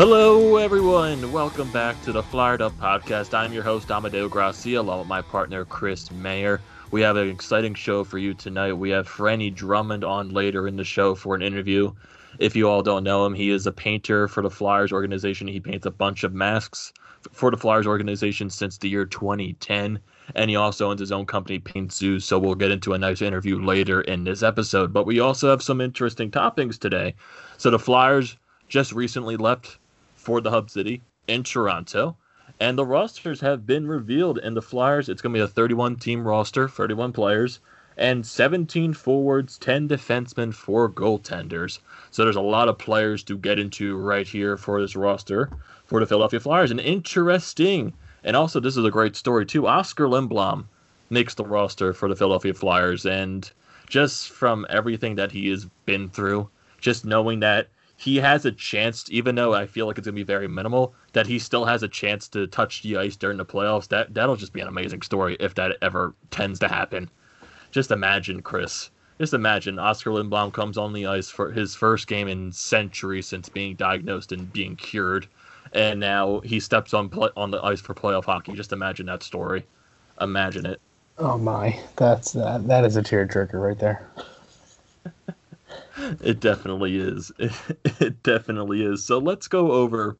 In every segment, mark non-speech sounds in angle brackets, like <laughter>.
Hello, everyone. Welcome back to the Flyered Up Podcast. I'm your host, Amadeo Gracia, along with my partner, Chris Mayer. We have an exciting show for you tonight. We have Franny Drummond on later in the show for an interview. If you all don't know him, he is a painter for the Flyers organization. He paints a bunch of masks for the Flyers organization since the year 2010. And he also owns his own company, Paint Zoo. So we'll get into a nice interview later in this episode. But we also have some interesting toppings today. So the Flyers just recently left for the hub city in Toronto. And the rosters have been revealed. in the Flyers, it's going to be a 31 team roster, 31 players, and 17 forwards, 10 defensemen, 4 goaltenders. So there's a lot of players to get into right here for this roster for the Philadelphia Flyers. And interesting, and also this is a great story too. Oscar Lindblom makes the roster for the Philadelphia Flyers. And just from everything that he has been through, just knowing that he has a chance, even though I feel like it's gonna be very minimal, that he still has a chance to touch the ice during the playoffs. That that'll just be an amazing story if that ever tends to happen. Just imagine, Chris. Just imagine Oscar Lindblom comes on the ice for his first game in centuries since being diagnosed and being cured, and now he steps on play, on the ice for playoff hockey. Just imagine that story. Imagine it. Oh my, that's that. That is a tearjerker right there. <laughs> <laughs> It definitely is. <laughs> It, definitely is. So let's go over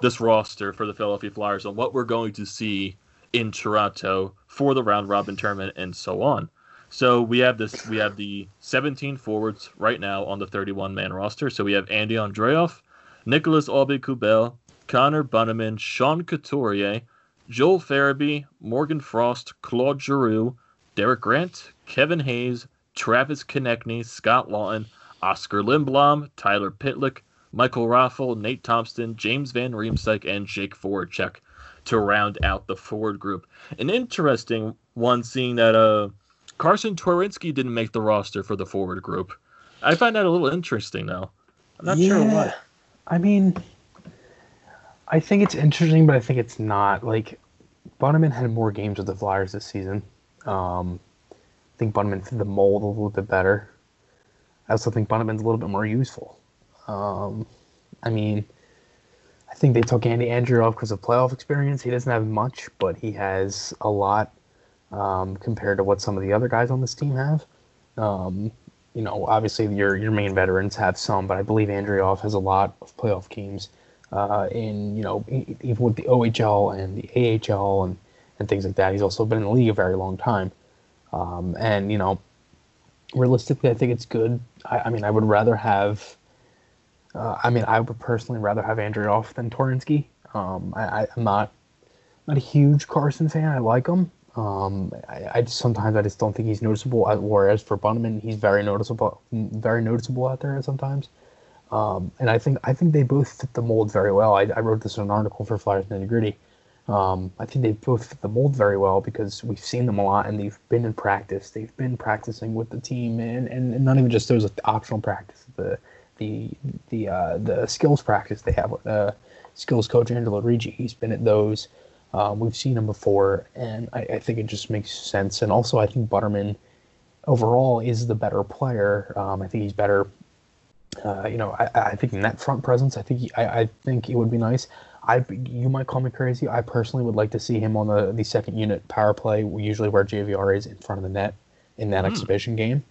this roster for the Philadelphia Flyers and what we're going to see in Toronto for the round robin tournament and so on. So we have this we have the 17 forwards right now on the 31 man roster. So we have Andy Andreoff, Nicholas Aube-Kubel, Connor Bunnaman, Sean Couturier, Joel Farabee, Morgan Frost, Claude Giroux, Derek Grant, Kevin Hayes, Travis Konecny, Scott Laughton, Oscar Lindblom, Tyler Pitlick, Michael Raffl, Nate Thompson, James Van Riemsdyk, and Jake Voracek to round out the forward group. An interesting one, seeing that uh, Carsen Twarynski didn't make the roster for the forward group. I find that a little interesting, though. I'm not yeah, sure why. I mean, I think it's interesting, but I think it's not. Like, Bunnaman had more games with the Flyers this season. Um, I think Bunnaman fit the mold a little bit better. I also think Bunnaman's a little bit more useful. Um, I mean, I think they took Andy Andreoff because of playoff experience. He doesn't have much, but he has a lot um, compared to what some of the other guys on this team have. Um, you know, obviously your your main veterans have some, but I believe Andreoff has a lot of playoff games uh, in you know even with the OHL and the AHL and and things like that. He's also been in the league a very long time. Um, and you know, realistically, I think it's good. I, I mean, I would rather have. Uh, I mean, I would personally rather have Andreoff than Twarynski. Um, I, am not not a huge Carsen fan. I like him. Um, I, I just, sometimes I just don't think he's noticeable. Whereas for Bunnaman, he's very noticeable, very noticeable out there sometimes. Um, and I think I think they both fit the mold very well. I, I wrote this in an article for Flyers Nitty Gritty. Um, I think they both fit the mold very well because we've seen them a lot and they've been in practice. They've been practicing with the team and, and, and not even just those optional practice, the the the uh, the skills practice they have with uh, skills coach Angelo Ricci. He's been at those. Um, we've seen him before, and I, I, think it just makes sense. And also, I think Butterman overall is the better player. Um, I think he's better. Uh, you know, I, I think net front presence. I think he, I, I think it would be nice. I you might call me crazy. I personally would like to see him on the, the second unit power play, usually where JVR is in front of the net in that mm. exhibition game.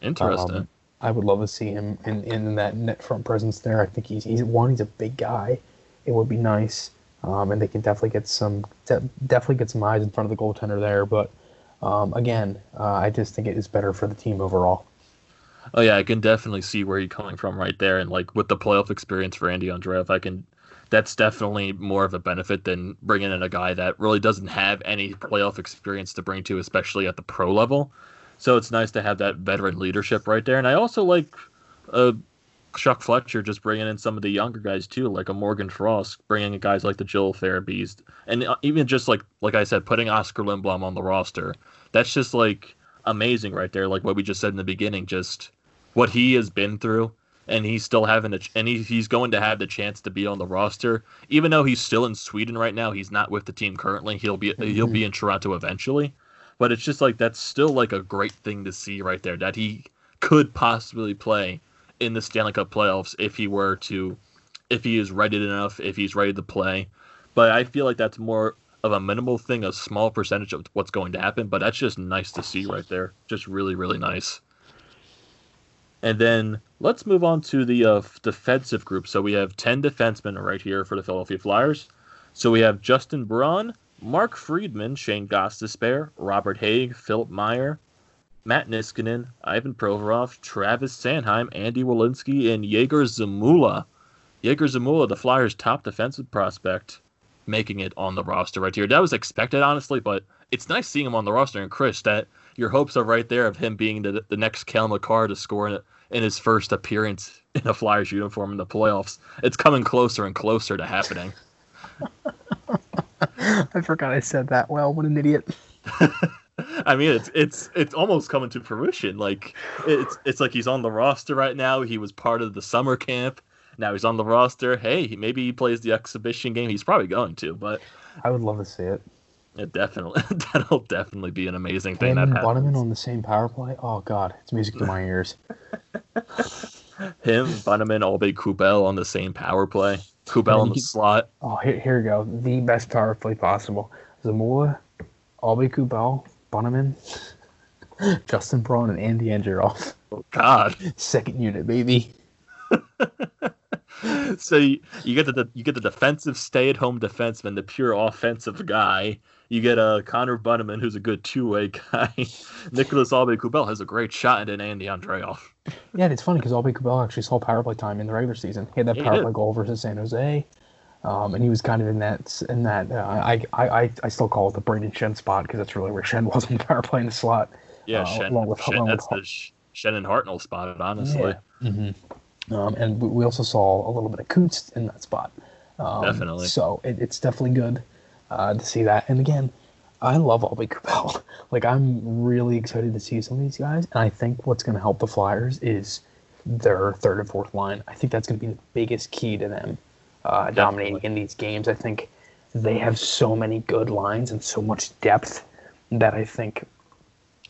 Interesting. Um, I would love to see him in, in that net front presence there. I think he's he's one. He's a big guy. It would be nice, um, and they can definitely get some de- definitely get some eyes in front of the goaltender there. But um, again, uh, I just think it is better for the team overall. Oh yeah, I can definitely see where you're coming from right there, and like with the playoff experience for Andy Andreoff, I can that's definitely more of a benefit than bringing in a guy that really doesn't have any playoff experience to bring to, especially at the pro level. So it's nice to have that veteran leadership right there. And I also like uh, Chuck Fletcher just bringing in some of the younger guys too, like a Morgan Frost, bringing in guys like the Joel Farabees, and uh, even just like like I said, putting Oscar Lindblom on the roster. That's just like amazing right there. Like what we just said in the beginning, just what he has been through and he's still having a ch- and he, he's going to have the chance to be on the roster even though he's still in Sweden right now he's not with the team currently he'll be mm-hmm. he'll be in Toronto eventually but it's just like that's still like a great thing to see right there that he could possibly play in the Stanley Cup playoffs if he were to if he is ready enough, if he's ready to play. But I feel like that's more of a minimal thing, a small percentage of what's going to happen. But that's just nice to see right there. Just really, really nice. And then let's move on to the uh, defensive group. So we have 10 defensemen right here for the Philadelphia Flyers. So we have Justin Braun, Mark Friedman, Shane Gostisbehere, Robert Hägg, Philip Meyer, Matt Niskanen, Ivan Provorov, Travis Sanheim, Andy Welinski, and Yegor Zamula. Yegor Zamula, the Flyers' top defensive prospect, making it on the roster right here. That was expected, honestly, but it's nice seeing him on the roster. And Chris, that your hopes are right there of him being the, the next Cale Makar to score in, in his first appearance <laughs> in a Flyers uniform in the playoffs. It's coming closer and closer to happening. <laughs> <laughs> I forgot I said that. Well, what an idiot. I mean, it's it's it's almost coming to fruition. Like it's it's like he's on the roster right now. He was part of the summer camp. Now he's on the roster. Hey, maybe he plays the exhibition game. He's probably going to, but I would love to see it. It definitely <laughs> that'll definitely be an amazing thing. Him that and Bunnaman on the same power play. Oh God, it's music to my ears. <laughs> Him, Bunnaman, Aube Kubel on the same power play. Kubel in the slot. Oh, here, here we go. The best power play possible. Zamula, Aube Kubel, Bunnaman, <laughs> Justin Braun, and Andy Angelov. Oh God. Second unit, baby. so you, you, get the you get the defensive stay-at-home defenseman, the pure offensive guy. You get a uh, Connor Bunnaman, who's a good two-way guy. <laughs> Nicholas Aube Kubel has a great shot, and then Andy Andreoff. Yeah, it's funny because Aube Kubel actually saw power play time in the regular season. He had that yeah, power play goal versus San Jose. Um, and he was kind of in that in that uh, I, I I still call it the Brayden Schenn spot because that's really where Schenn <laughs> was in the power play in the slot. Yeah, uh, Schenn, along with, Schenn, along that's with, the Schenn and Hartnell spot, honestly. Yeah. Mm-hmm. Um, and we also saw a little bit of Coots in that spot. Um, definitely. So it, it's definitely good uh, to see that. And again, I love Aube Kubel. <laughs> like I'm really excited to see some of these guys, and I think what's going to help the Flyers is their third and fourth line. I think that's going to be the biggest key to them uh, dominating in these games. I think they have so many good lines and so much depth that I think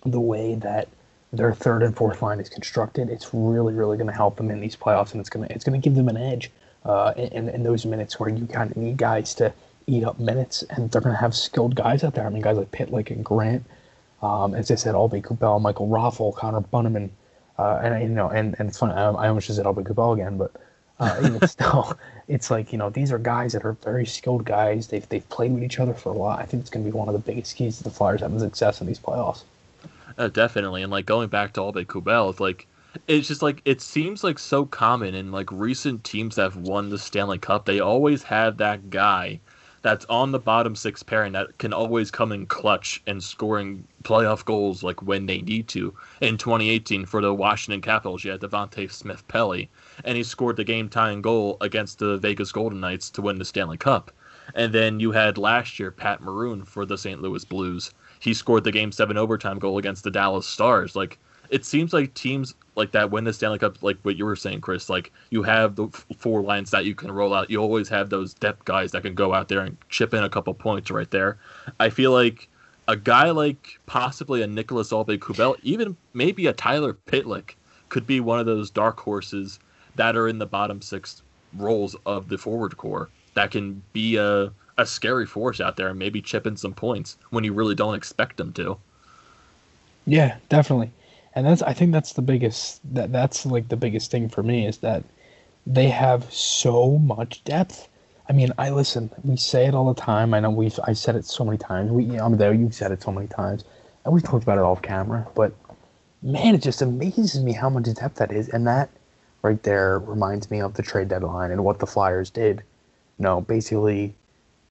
the way that their third and fourth line is constructed, it's really, really going to help them in these playoffs, and it's going to it's going to give them an edge uh, in, in those minutes where you kind of need guys to eat up minutes, and they're going to have skilled guys out there. I mean, guys like Pitlick and Grant, um, as I said, Aube Kubel, Michael Raffl, Connor Bunnaman, uh, and you know, and and it's funny. I, I almost just said Aube Kubel again, but uh, even <laughs> still, it's like you know these are guys that are very skilled guys. They've they've played with each other for a lot. I think it's going to be one of the biggest keys to the Flyers having success in these playoffs. Uh, definitely, and like going back to Aube Kubel, it's like it's just like it seems like so common in like recent teams that have won the Stanley Cup. They always have that guy that's on the bottom six pairing that can always come in clutch and scoring playoff goals like when they need to. In 2018 for the Washington Capitals, you had Devante Smith Pelly, and he scored the game tying goal against the Vegas Golden Knights to win the Stanley Cup. And then you had last year Pat Maroon for the St. Louis Blues. He scored the game seven overtime goal against the Dallas Stars. Like it seems like teams like that win the Stanley Cup, like what you were saying, Chris. Like you have the four lines that you can roll out. You always have those depth guys that can go out there and chip in a couple points right there. I feel like a guy like possibly a Nicholas Aube Kubel, even maybe a Tyler Pitlick, could be one of those dark horses that are in the bottom six roles of the forward core that can be a a scary force out there and maybe chip in some points when you really don't expect them to. Yeah, definitely and that's I think that's the biggest that that's like the biggest thing for me is that they have so much depth. I mean, I listen. We say it all the time. I know we've I said it so many times. We I'm there. You've said it so many times, and we've talked about it off camera. But man, it just amazes me how much depth that is, and that right there reminds me of the trade deadline and what the Flyers did. no, basically,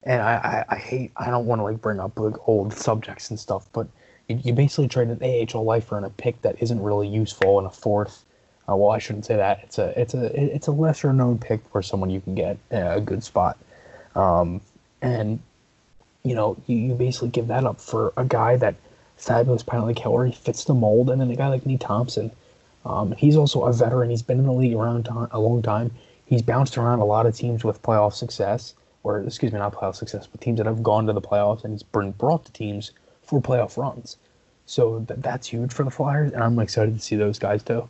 and I, I, I hate I don't want to like bring up like old subjects and stuff, but you, basically trade an AHL lifer and a pick that isn't really useful in a fourth. Uh, well, I shouldn't say that. It's a it's a it's a lesser known pick for someone you can get a good spot, um, and you know you, you basically give that up for a guy that fabulous penalty killer. He fits the mold, and then a guy like Nate Thompson. Um, he's also a veteran. He's been in the league around a long time. He's bounced around a lot of teams with playoff success, or excuse me, not playoff success, but teams that have gone to the playoffs, and he's been brought to teams for playoff runs. So th- that's huge for the Flyers, and I'm excited to see those guys too.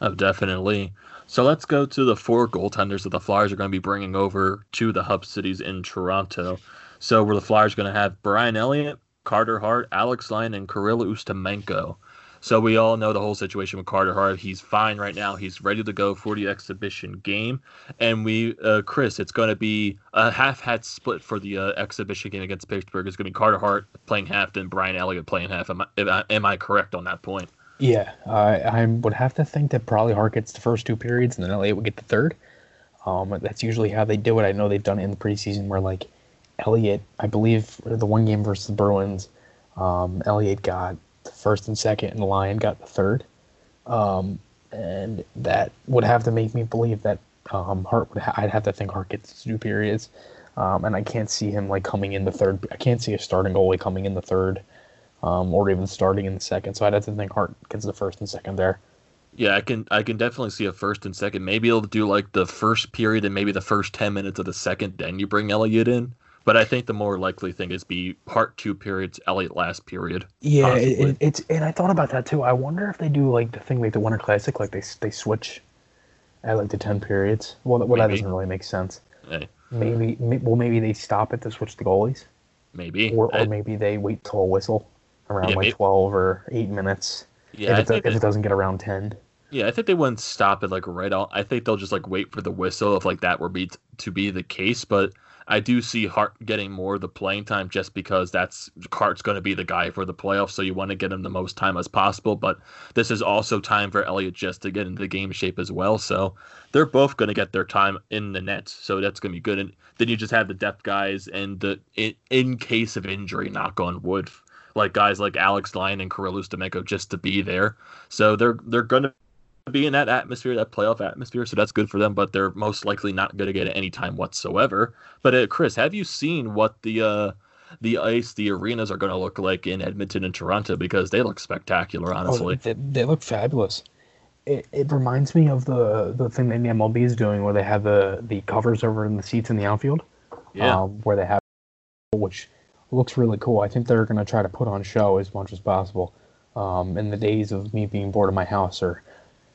Oh, definitely. So let's go to the four goaltenders that the Flyers are going to be bringing over to the hub cities in Toronto. So where the Flyers are going to have Brian Elliott, Carter Hart, Alex Lyon, and Kirill Ustimenko. So we all know the whole situation with Carter Hart. He's fine right now. He's ready to go for the exhibition game. And we, uh, Chris, it's going to be a half-hat split for the uh, exhibition game against Pittsburgh. It's going to be Carter Hart playing half, and Brian Elliott playing half. Am I, am I correct on that point? Yeah, I would have to think that probably Hart gets the first two periods, and then Elliott would get the third. Um, that's usually how they do it. I know they've done it in the preseason where like Elliott, I believe the one game versus the Bruins, um, Elliott got first and second, and the Lyon got the third. Um, and that would have to make me believe that um, Hart would. Ha- I'd have to think Hart gets two periods, um, and I can't see him like coming in the third. I can't see a starting goalie coming in the third, um, or even starting in the second. So I'd have to think Hart gets the first and second there. Yeah, I can I can definitely see a first and second. Maybe he'll do like the first period and maybe the first ten minutes of the second, then you bring Elliott in. But I think the more likely thing is be part two periods, Elliott last period. Yeah, it, it, it's and I thought about that too. I wonder if they do like the thing like the Winter Classic, like they they switch at like the ten periods. Well, well that doesn't really make sense. Hey. Maybe well maybe they stop it to switch the goalies. Maybe or, or eh. maybe they wait till a whistle around yeah, like maybe. twelve or eight minutes. Yeah, if it, if it doesn't get around ten. Yeah, I think they wouldn't stop it like right out. I think they'll just like wait for the whistle if like that were be t- to be the case. But I do see Hart getting more of the playing time just because that's Hart's going to be the guy for the playoffs, so you want to get him the most time as possible. But this is also time for Elliott just to get into the game shape as well. So they're both going to get their time in the net, so that's going to be good. And then you just have the depth guys, and the in, in case of injury, knock on wood, like guys like Alex Lyon and Kirill Ustimenko just to be there. So they're they're going to be in that atmosphere, that playoff atmosphere, so that's good for them. But they're most likely not going to get any time whatsoever. But uh, Chris, have you seen what the uh, the ice, the arenas are going to look like in Edmonton and Toronto? Because they look spectacular, oh, honestly. Oh, they, they, look fabulous. It, it reminds me of the the thing that the MLB is doing, where they have the the covers over in the seats in the outfield. Yeah. Um, where they have, which looks really cool. I think they're going to try to put on show as much as possible. Um, in the days of me being bored of my house or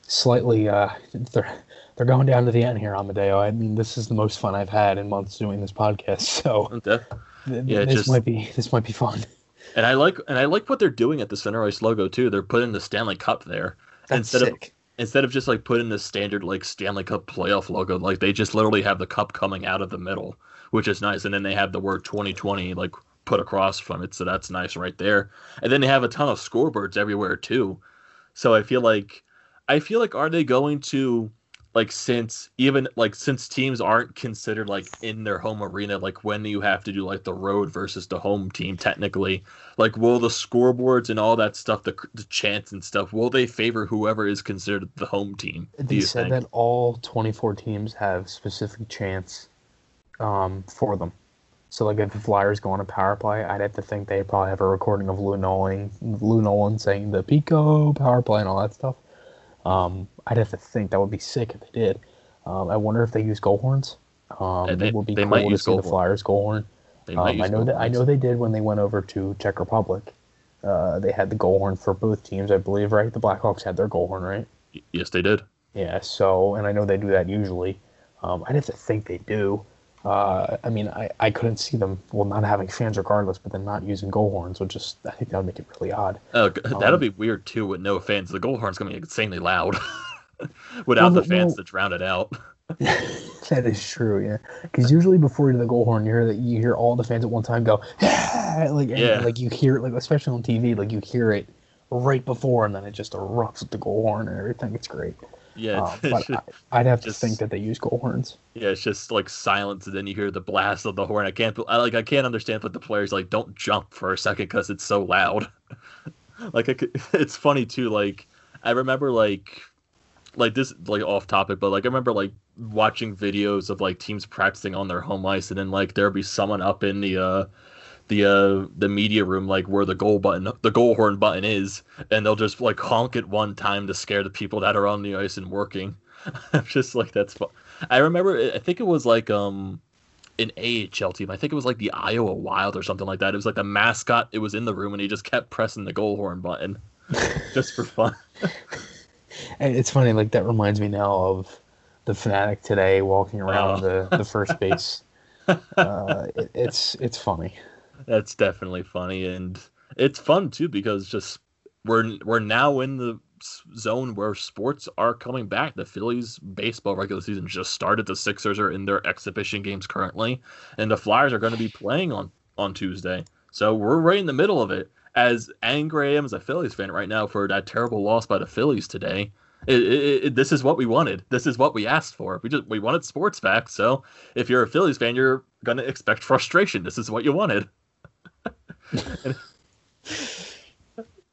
slightly uh, they're they're going down to the end here, Amadeo. I mean, this is the most fun I've had in months doing this podcast. <laughs> So th- yeah, this just, might be this might be fun. And I like and I like what they're doing at the center ice logo too. They're putting the Stanley Cup there That's instead sick. of instead of just like putting the standard like Stanley Cup playoff logo. Like they just literally have the cup coming out of the middle, which is nice. And then they have the word 2020 like put across from it, so that's nice right there. And then they have a ton of scoreboards everywhere too. So I feel like I feel like are they going to like since even like since teams aren't considered like in their home arena like when you have to do like the road versus the home team technically? Like will the scoreboards and all that stuff the, the chants and stuff will they favor whoever is considered the home team they said think? that all 24 teams have specific chants um, for them. So like if the flyers go on a power play i'd have to think they probably have a recording of lou nolan lou nolan saying the PECO power play and all that stuff um, I'd have to think that would be sick if they did. Um, I wonder if they use goal horns. Um, they, it would be cool to see the Flyers goal horn. Um, I know that I know they did when they went over to Czech Republic. Uh, they had the goal horn for both teams, I believe, right? The Blackhawks had their goal horn, right? Yes, they did. Yeah. So, and I know they do that usually. Um, I'd have to think they do. Uh, I mean, I, I couldn't see them well not having fans regardless, but then not using goal horns would just I think that would make it really odd. Oh, that'll um, be weird too with no fans. The goal horn's gonna be insanely loud <laughs> without well, the fans well, to drown it out. <laughs> <laughs> that is true, yeah. Because usually before you do the goal horn, you hear that you hear all the fans at one time go, like yeah. like you hear it, like especially on TV, like you hear it right before, and then it just erupts with the goal horn and everything. It's great. Yeah, uh, <laughs> but I, would have just, to think that they use goal horns. Yeah, it's just like silence, and then you hear the blast of the horn. I can't, I like, I can't understand what the players like. Don't jump for a second because it's so loud. <laughs> like, <laughs> it's funny too. Like, I remember like, like this, like off topic, but like I remember like watching videos of like teams practicing on their home ice, and then like there'd be someone up in the uh the uh the media room like where the goal button the goal horn button is and they'll just like honk it one time to scare the people that are on the ice and working <laughs> i'm just like that's fun i remember i think it was like um an AHL team. I think it was like the Iowa Wild or something like that. It was like the mascot. It was in the room and he just kept pressing the goal horn button <laughs> just for fun. <laughs> And it's funny. Like that reminds me now of the Phanatic today walking around Oh. the, the first base. Uh, it, it's it's funny. That's definitely funny, and it's fun too because just we're we're now in the zone where sports are coming back. The Phillies baseball regular season just started. The Sixers are in their exhibition games currently, and the Flyers are going to be playing on on Tuesday. So we're right in the middle of it. As angry I am as a Phillies fan right now for that terrible loss by the Phillies today. It, it, it, this is what we wanted. This is what we asked for. We just we wanted sports back. So if you're a Phillies fan, you're gonna expect frustration. This is what you wanted. And, <laughs>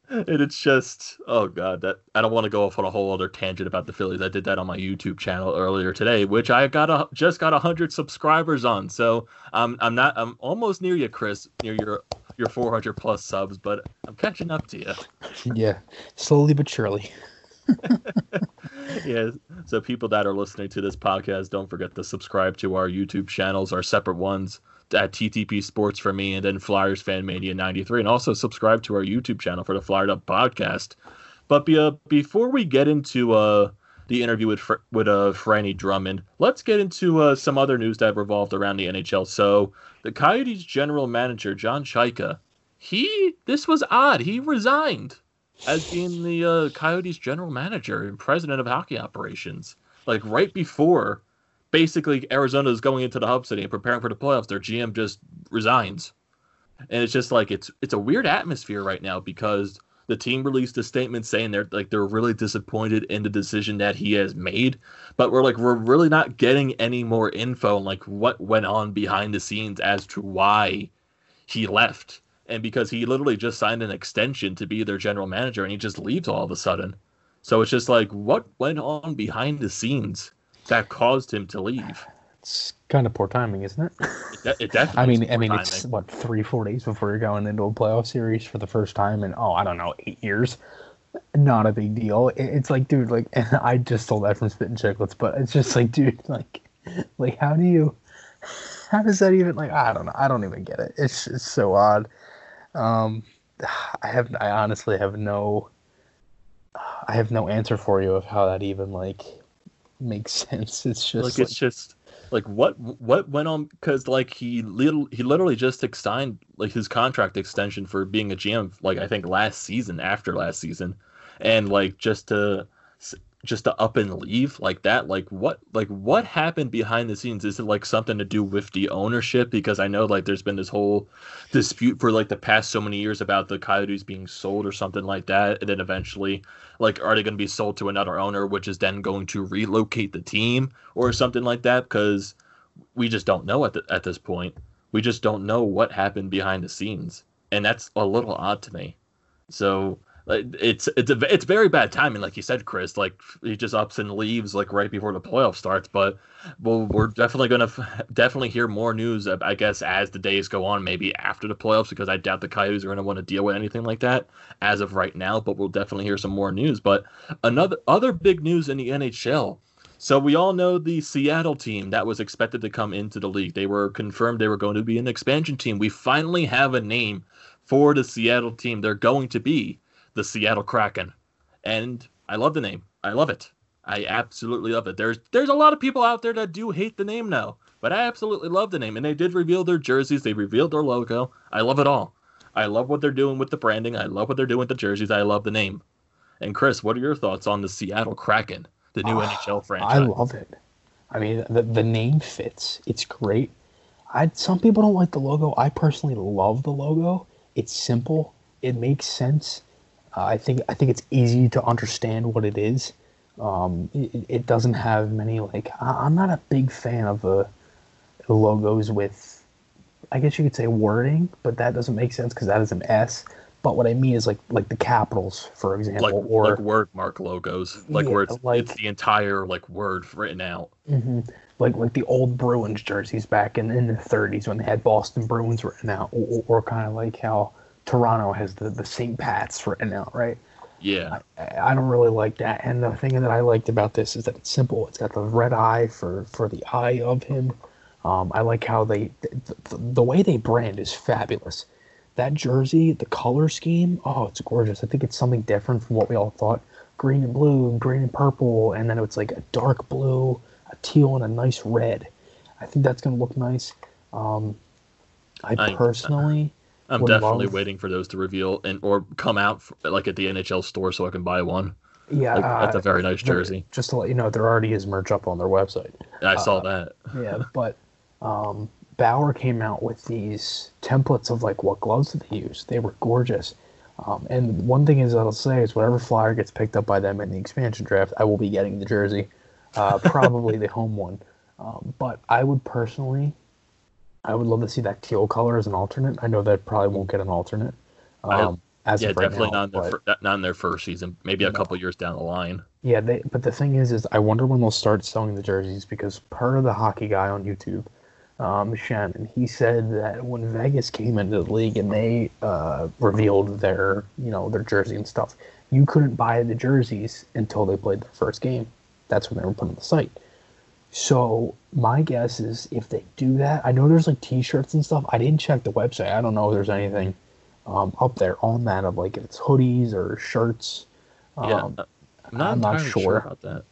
and it's just oh god that i don't want to go off on a whole other tangent about the phillies. I did that on my youtube channel earlier today which i got a just got 100 subscribers on. So i'm i'm not i'm almost near you chris near your your 400 plus subs but i'm catching up to you. <laughs> Yeah, slowly but surely. <laughs> yeah so people that are listening to this podcast don't forget to subscribe to our youtube channels our separate ones at ttp sports for me and then flyers fan mania 93 and also subscribe to our youtube channel for the flyered up podcast but be, uh, before we get into uh the interview with with uh franny drummond let's get into uh some other news that revolved around the nhl so the coyotes general manager john Chayka, he this was odd he resigned as being the uh, Coyotes general manager and president of hockey operations. Like right before, basically Arizona is going into the hub city and preparing for the playoffs, their GM just resigns, and it's just like it's it's a weird atmosphere right now because the team released a statement saying they're like they're really disappointed in the decision that he has made, but we're like we're really not getting any more info on like what went on behind the scenes as to why he left. And because he literally just signed an extension to be their general manager and he just leaves all of a sudden. So it's just like what went on behind the scenes that caused him to leave. It's kind of poor timing, isn't it? It, de- it definitely. I mean, is I mean, poor it's what three, four days before you're going into a playoff series for the first time in oh, I don't know, eight years. Not a big deal. It- It's like, dude, like, and <laughs> I just stole that from Spitting Chicklets, but it's just like, dude, like, like, how do you, how does that even like? I don't know. I don't even get it. It's it's so odd. Um, I have, I honestly have no, I have no answer for you of how that even like makes <laughs> sense. It's just like it's just like what what went on because like he little he literally just signed like his contract extension for being a GM like I think last season after last season, and like just to just to up and leave like that? Like what like what happened behind the scenes? Is it like something to do with the ownership? Because i know like there's been this whole dispute for like the past so many years about the coyotes being sold or something like that. And then eventually like are they going to be sold to another owner which is then going to relocate the team or something like that? Because we just don't know at, the, at this point. We just don't know what happened behind the scenes. And that's a little odd to me. So it's it's a, it's very bad timing, like you said, Chris. Like he just ups and leaves like right before the playoff starts. But well, we're definitely gonna f- definitely hear more news. I guess as the days go on, maybe after the playoffs, because I doubt the Coyotes are gonna want to deal with anything like that as of right now. But we'll definitely hear some more news. But another other big news in the NHL. So we all know the Seattle team that was expected to come into the league. They were confirmed they were going to be an expansion team. We finally have a name for the Seattle team. They're going to be the Seattle Kraken. And I love the name. I love it. I absolutely love it. There's there's a lot of people out there that do hate the name now, but I absolutely love the name. And they did reveal their jerseys. They revealed their logo. I love it all. I love what they're doing with the branding. I love what they're doing with the jerseys. I love the name. And Chris, what are your thoughts on the Seattle Kraken, the new Ah, NHL franchise? I love it. I mean, the the name fits. It's great. I some people don't like the logo. I personally love the logo. It's simple. It makes sense. Uh, I think I think it's easy to understand what it is. Um, it, it doesn't have many like. I, I'm not a big fan of the, the logos with, I guess you could say wording, but that doesn't make sense because that is an S. But what I mean is like like the capitals, for example, like or like word mark logos, like Yeah, where it's, like- it's the entire like word written out. like like the old Bruins jerseys back in, in the 30s when they had Boston Bruins written out, or, or kind of like how Toronto has the, the St. Pat's written out, right? Yeah, I, I don't really like that. And the thing that I liked about this is that it's simple. It's got the red eye for, for the eye of him. Um, I like how they the, the, way they brand is fabulous. That jersey, the color scheme, oh, it's gorgeous. I think it's something different from what we all thought. green and blue, and green and purple, and then it's like a dark blue, a teal, and a nice red. I think that's gonna look nice. Um, I I- personally, I'm would definitely love- waiting for those to reveal and or come out f- like at the NHL store so I can buy one. yeah, Like, that's a uh, very nice jersey. Just to let you know, there already is merch up on their website. I saw uh, that. Yeah, <laughs> but um, Bauer came out with these templates of like what gloves that they use. They were gorgeous. Um, and one thing is I'll say is whatever flyer gets picked up by them in the expansion draft, I will be getting the jersey, uh, probably the home one. Um, but I would personally, I would love to see that teal color as an alternate. I know that probably won't get an alternate. I- Um, as Yeah, of right definitely now, not in their but- not in their first season. Maybe a No. couple years down the line. Yeah, they, but the thing is, is I wonder when they'll start selling the jerseys because per the hockey guy on YouTube, um, Shannon, he said that when Vegas came into the league and they uh, revealed their, you know, their jersey and stuff, you couldn't buy the jerseys until they played their first game. That's when they were put on the site. So my guess is if they do that, I know there's like T-shirts and stuff. I didn't check the website. I don't know if there's anything um, up there on that of like if it's hoodies or shirts. Um, Yeah, uh, I'm not, I'm not entirely sure. about that.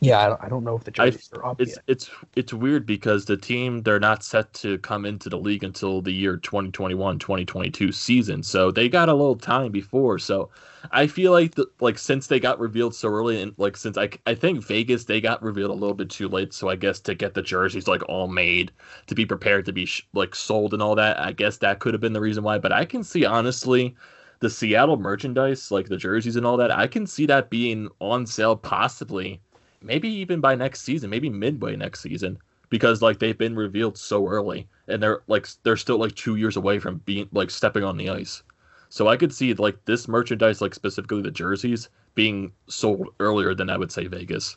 Yeah, I don't, I don't know if the I- jerseys are up It's yet. it's it's weird because the team they're not set to come into the league until the year 2021-2022 season. So they got a little time before. So I feel like the, like since they got revealed so early and like since I I think Vegas they got revealed a little bit too late. So I guess to get the jerseys like all made to be prepared to be sh- like sold and all that, I guess that could have been the reason why. But I can see honestly the Seattle merchandise, like the jerseys and all that, I can see that being on sale possibly maybe even by next season, maybe midway next season, because like they've been revealed so early, and they're like they're still like two years away from being like stepping on the ice. So I could see like this merchandise, like specifically the jerseys, being sold earlier than I would say Vegas,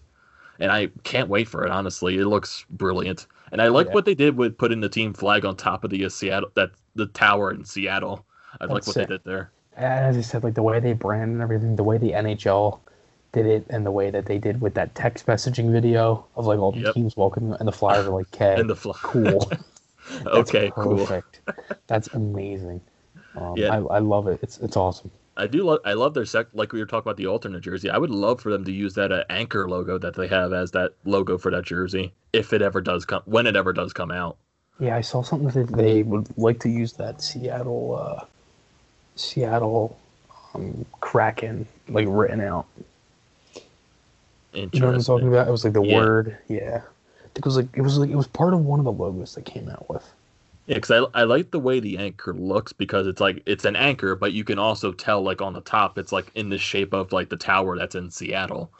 and I can't wait for it. Honestly, it looks brilliant, and I like Yeah. what they did with putting the team flag on top of the uh, Seattle that the tower in Seattle. I like what they did there. As I said, like the way they brand and everything, the way the NHL did it, and the way that they did with that text messaging video of like all the Yep. teams welcoming, and the flyers are like, "K, <laughs> And the cool." <laughs> Okay, cool. That's amazing. Um, Yeah. I, I love it. It's it's awesome. I do love. I love their sec. Like we were talking about the alternate jersey. I would love for them to use that uh, anchor logo that they have as that logo for that jersey, if it ever does come, when it ever does come out. Yeah, I saw something that they would like to use that Seattle, uh, Seattle, um, Kraken like written out. You know what I'm talking about? It was like the Yeah. word. Yeah. It was like it was like it was part of one of the logos they came out with. Yeah, because I, I like the way the anchor looks because it's like it's an anchor, but you can also tell like on the top it's like in the shape of like the tower that's in Seattle.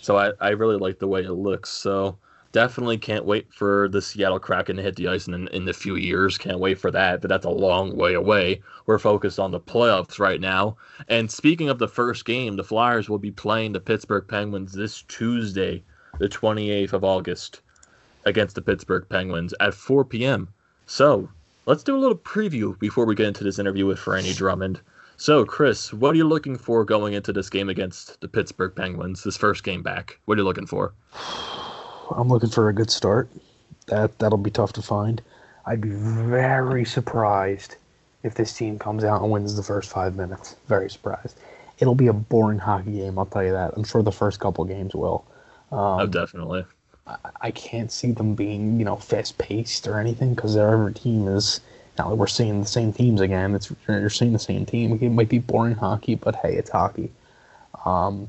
So I, I really like the way it looks. So definitely can't wait for the Seattle Kraken to hit the ice in in a few years. Can't wait for that, but that's a long way away. We're focused on the playoffs right now. And speaking of the first game, the Flyers will be playing the Pittsburgh Penguins this Tuesday, the 28th of August, against the Pittsburgh Penguins at 4 p.m. So let's do a little preview before we get into this interview with Franny Drummond. So, Chris, what are you looking for going into this game against the Pittsburgh Penguins, this first game back? What are you looking for? I'm looking for a good start. That that'll be tough to find. I'd be very surprised if this team comes out and wins the first five minutes. Very surprised. It'll be a boring hockey game, I'll tell you that. I'm sure the first couple games will. oh, Um, definitely. I can't see them being, you know, fast paced or anything because every team is. Not like we're seeing the same teams again. It's you're seeing the same team. It might be boring hockey, but hey, it's hockey. Um,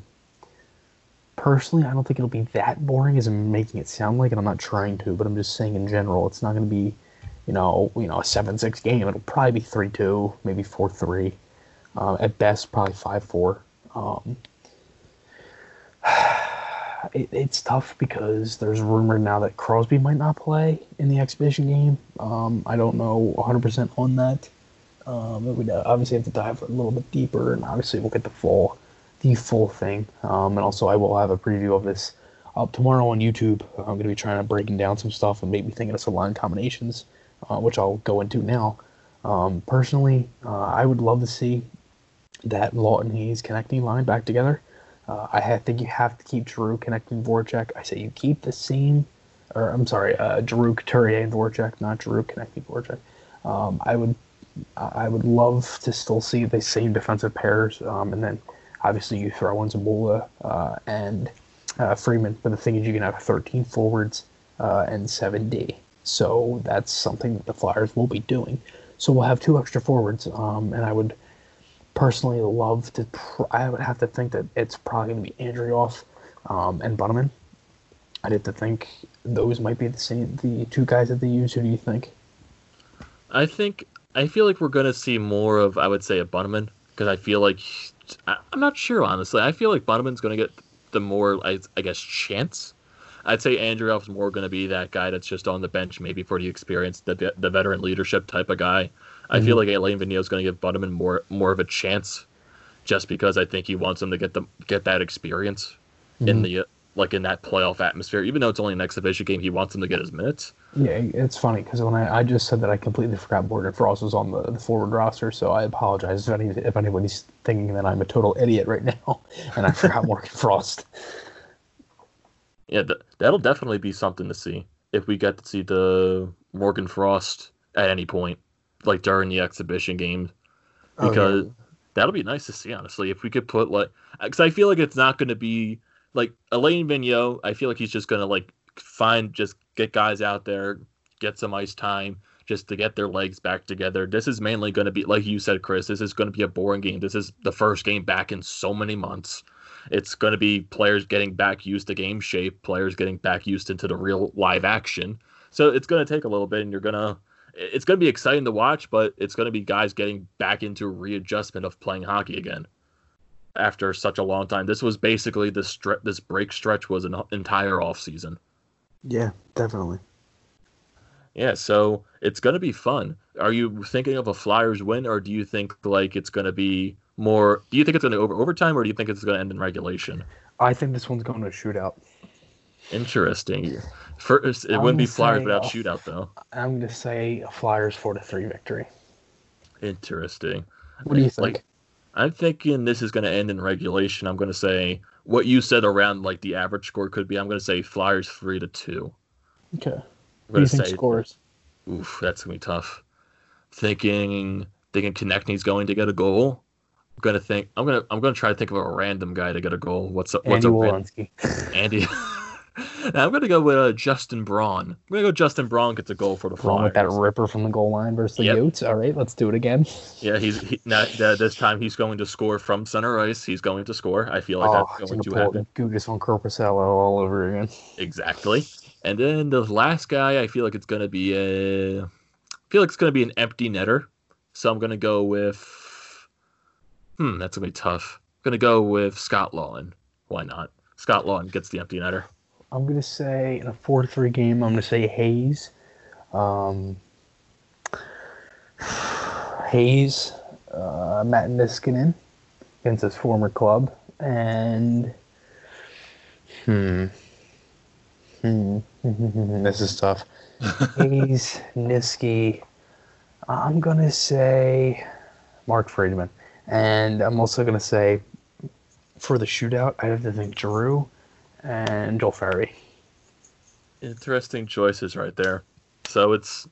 personally, I don't think it'll be that boring as I'm making it sound like, and I'm not trying to, but I'm just saying in general, it's not going to be, you know, you know, a seven six game. It'll probably be three two, maybe four three, uh, at best probably five four. Um, <sighs> it, it's tough because there's rumor now that Crosby might not play in the exhibition game. Um, I don't know 100% on that. Um, we obviously have to dive a little bit deeper, and obviously we'll get the full, the full thing. Um, and also, I will have a preview of this up tomorrow on YouTube. I'm going to be trying to breaking down some stuff and maybe thinking of some line combinations, uh, which I'll go into now. Um, personally, uh, I would love to see that Laughton Hayes Konecny line back together. Uh, I ha- think you have to keep Drew Konecny Voracek. I say you keep the same, or I'm sorry, uh, Drew Couturier and Voracek, not Drew Konecny Voracek. Um, I would, I would love to still see the same defensive pairs, um, and then Obviously, you throw in Zamula uh, and uh, Friedman, but the thing is, you can have 13 forwards uh, and 7D. So that's something that the Flyers will be doing. So we'll have two extra forwards, um, and I would personally love to. Pr- I would have to think that it's probably going to be Andreoff um, and Bunnaman. I'd have to think those might be the same, the two guys that they use. Who do you think? I think I feel like we're gonna see more of I would say a Bunnaman because I feel like I, am not sure honestly. I feel like Bunnaman's gonna get the more I, I guess chance. I'd say Andreoff's more going to be that guy that's just on the bench, maybe for the experience, the the veteran leadership type of guy. Mm-hmm. I feel mm-hmm. like Alain Vigneault is going to give Bunnaman more more of a chance, just because I think he wants him to get the get that experience mm-hmm. in the like in that playoff atmosphere. Even though it's only an exhibition game, he wants him to get his minutes. Yeah, it's funny because when I, I just said that I completely forgot Morgan Frost was on the, the forward roster, so I apologize if, any, if anybody's thinking that I'm a total idiot right now <laughs> and I forgot Morgan <laughs> Frost. Yeah, th- that'll definitely be something to see if we get to see the Morgan Frost at any point, like during the exhibition game, because oh, yeah. that'll be nice to see. Honestly, if we could put like, because I feel like it's not going to be like Alain Vigneault. I feel like he's just to like find just get guys out there, get some ice time, just to get their legs back together. This is mainly going to be, like you said, Chris. This is going to be a boring game. This is the first game back in so many months. It's going to be players getting back used to game shape, players getting back used into the real live action. So it's going to take a little bit, and you're going to. It's going to be exciting to watch, but it's going to be guys getting back into readjustment of playing hockey again after such a long time. This was basically this stre- this break stretch was an entire off season. Yeah, definitely. Yeah, so it's going to be fun. Are you thinking of a Flyers win, or do you think like it's going to be more? Do you think it's going to over overtime, or do you think it's going to end in regulation? I think this one's going to a shootout. Interesting. First, it I'm wouldn't be Flyers without a, shootout, though. I'm going to say a Flyers four to three victory. Interesting. What do you think? Like, I'm thinking this is going to end in regulation. I'm going to say what you said around like the average score could be. I'm going to say Flyers three to two. Okay. What do you think say, scores? Oof, that's gonna be tough. Thinking, thinking Konecny's going to get a goal. I'm gonna think. I'm gonna. I'm gonna try to think of a random guy to get a goal. What's up? What's up? Andy up? Andy. <laughs> <laughs> <laughs> now I'm gonna go with uh, Justin Braun. I'm gonna go Justin Braun gets a goal for the Flyers. with that ripper from the goal line versus the yep. Yotes. All right, let's do it again. <laughs> Yeah, he's he, now, uh, this time he's going to score from center ice. He's going to score. I feel like oh, that's going to happen. Gudas on Korpisalo all over again. Exactly. And then the last guy, I feel like it's gonna be a. I feel like it's gonna be an empty netter. So I'm gonna go with. Hmm, that's gonna be tough. I'm gonna go with Scott Laughton. Why not? Scott Laughton gets the empty netter. I'm gonna say in a four to three game. I'm gonna say Hayes. Um, <sighs> Hayes, uh, Matt Niskanen against his former club, and hmm, hmm, <laughs> this is tough. Hayes, <laughs> Niski. I'm gonna say Mark Friedman, and I'm also gonna say for the shootout, I have to think Drew and Joel Farabee. Interesting choices right there. So it's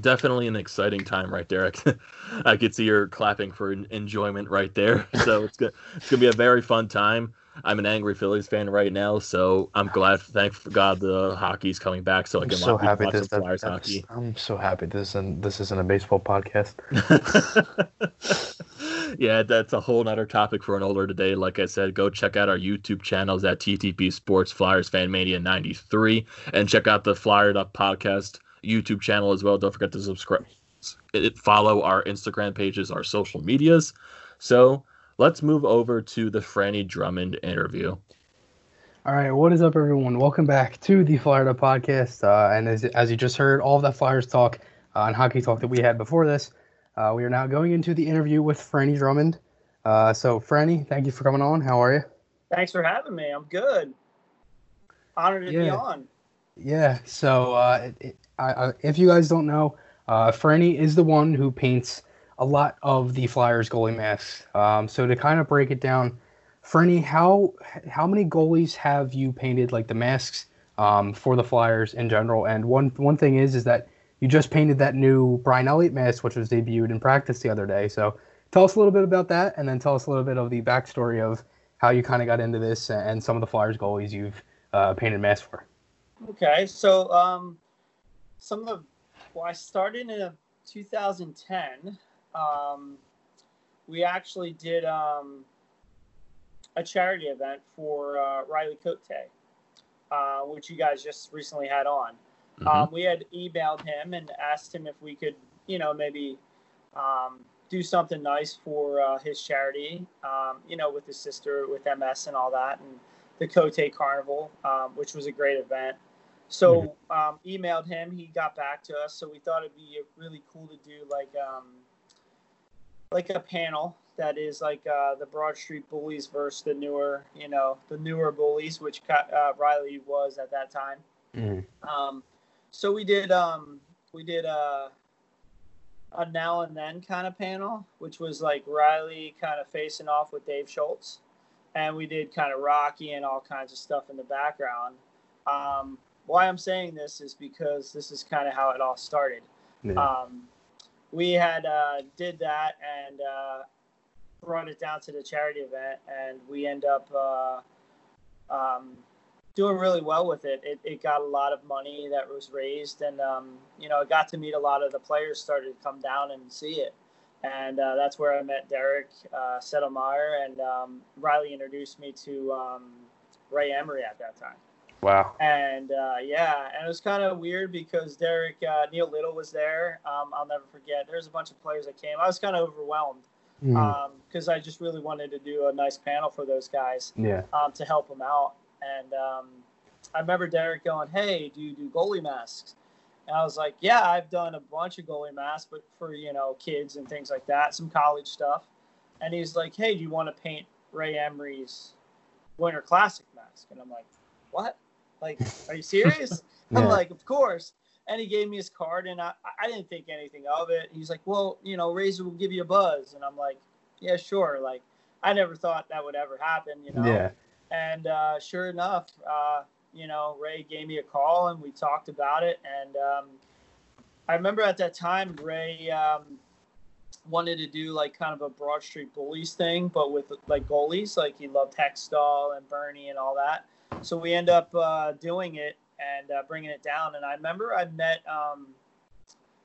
definitely an exciting time right there. <laughs> I could see you're clapping for enjoyment right there. <laughs> So it's good. It's gonna be a very fun time. I'm an angry Phillies fan right now, so I'm glad. Thank God the hockey's coming back, so I can so happy watch this, some Flyers hockey. I'm so happy this isn't this isn't a baseball podcast. <laughs> yeah, that's a whole other topic for an older today. Like I said, go check out our YouTube channels at TTP Sports Flyers Fan Mania 93 and check out the Flyered Up Podcast YouTube channel as well. Don't forget to subscribe, it, follow our Instagram pages, our social medias. So let's move over to the Franny Drummond interview. All right, what is up, everyone? Welcome back to the Up Podcast. Uh, and as, as you just heard, all of that Flyers talk uh, and hockey talk that we had before this uh, we are now going into the interview with Franny Drummond. Uh, so, Franny, thank you for coming on. How are you? Thanks for having me. I'm good. Honored to yeah. be on. Yeah. So, uh, it, I, I, if you guys don't know, uh, Franny is the one who paints a lot of the Flyers goalie masks. Um, so, to kind of break it down, Franny, how how many goalies have you painted like the masks um, for the Flyers in general? And one one thing is is that you just painted that new Brian Elliott mask, which was debuted in practice the other day. So tell us a little bit about that, and then tell us a little bit of the backstory of how you kind of got into this and some of the Flyers goalies you've uh, painted masks for. Okay, so um, some of the well, I started in 2010. Um, we actually did um, a charity event for uh, Riley Cote, uh, which you guys just recently had on. Mm-hmm. Um, we had emailed him and asked him if we could, you know, maybe um, do something nice for uh, his charity, um, you know, with his sister with MS and all that, and the Cote Carnival, um, which was a great event. So mm-hmm. um, emailed him. He got back to us. So we thought it'd be really cool to do like um, like a panel that is like uh, the Broad Street Bullies versus the newer, you know, the newer Bullies, which uh, Riley was at that time. Mm-hmm. Um, so we did um, we did a, a now and then kind of panel, which was like Riley kind of facing off with Dave Schultz, and we did kind of Rocky and all kinds of stuff in the background. Um, why I'm saying this is because this is kind of how it all started. Yeah. Um, we had uh, did that and uh, brought it down to the charity event, and we end up uh, um, doing really well with it. it. It got a lot of money that was raised, and um, you know, I got to meet a lot of the players. Started to come down and see it, and uh, that's where I met Derek uh, Settlemyre, and um, Riley introduced me to um, Ray Emery at that time. Wow. And uh, yeah, and it was kind of weird because Derek uh, Neil Little was there. Um, I'll never forget. There's a bunch of players that came. I was kind of overwhelmed because mm. um, I just really wanted to do a nice panel for those guys. Yeah. Um, to help them out, and um, I remember Derek going, "Hey, do you do goalie masks?" And I was like, "Yeah, I've done a bunch of goalie masks, but for you know kids and things like that, some college stuff." And he's like, "Hey, do you want to paint Ray Emery's Winter Classic mask?" And I'm like, "What?" Like, are you serious? <laughs> yeah. I'm like, of course. And he gave me his card, and I, I didn't think anything of it. He's like, well, you know, Razor will give you a buzz, and I'm like, yeah, sure. Like, I never thought that would ever happen, you know. Yeah. And uh, sure enough, uh, you know, Ray gave me a call, and we talked about it. And um, I remember at that time, Ray um, wanted to do like kind of a Broad Street Bullies thing, but with like goalies. Like he loved Hextall and Bernie and all that. So we end up uh, doing it and uh, bringing it down. And I remember I met um,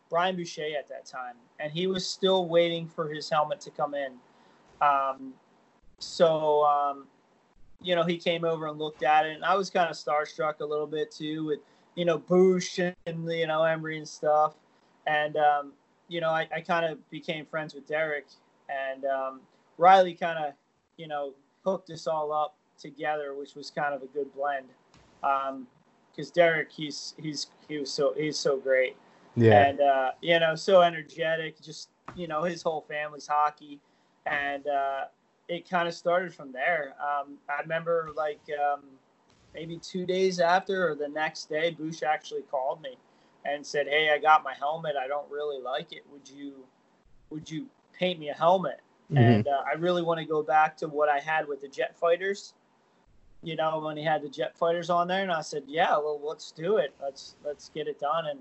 Brian Boucher at that time, and he was still waiting for his helmet to come in. Um, so, um, you know, he came over and looked at it, and I was kind of starstruck a little bit too with, you know, Bush and, you know, Emery and stuff. And, um, you know, I, I kind of became friends with Derek, and um, Riley kind of, you know, hooked us all up together, which was kind of a good blend. Because um, Derek, he's he's he was so he's so great. Yeah. And uh, you know, so energetic. Just you know, his whole family's hockey, and uh, it kind of started from there. Um, I remember like um, maybe two days after or the next day, Bush actually called me and said, "Hey, I got my helmet. I don't really like it. Would you would you paint me a helmet?" Mm-hmm. And uh, I really want to go back to what I had with the jet fighters you know, when he had the jet fighters on there, and I said, "Yeah, well, let's do it. Let's let's get it done." And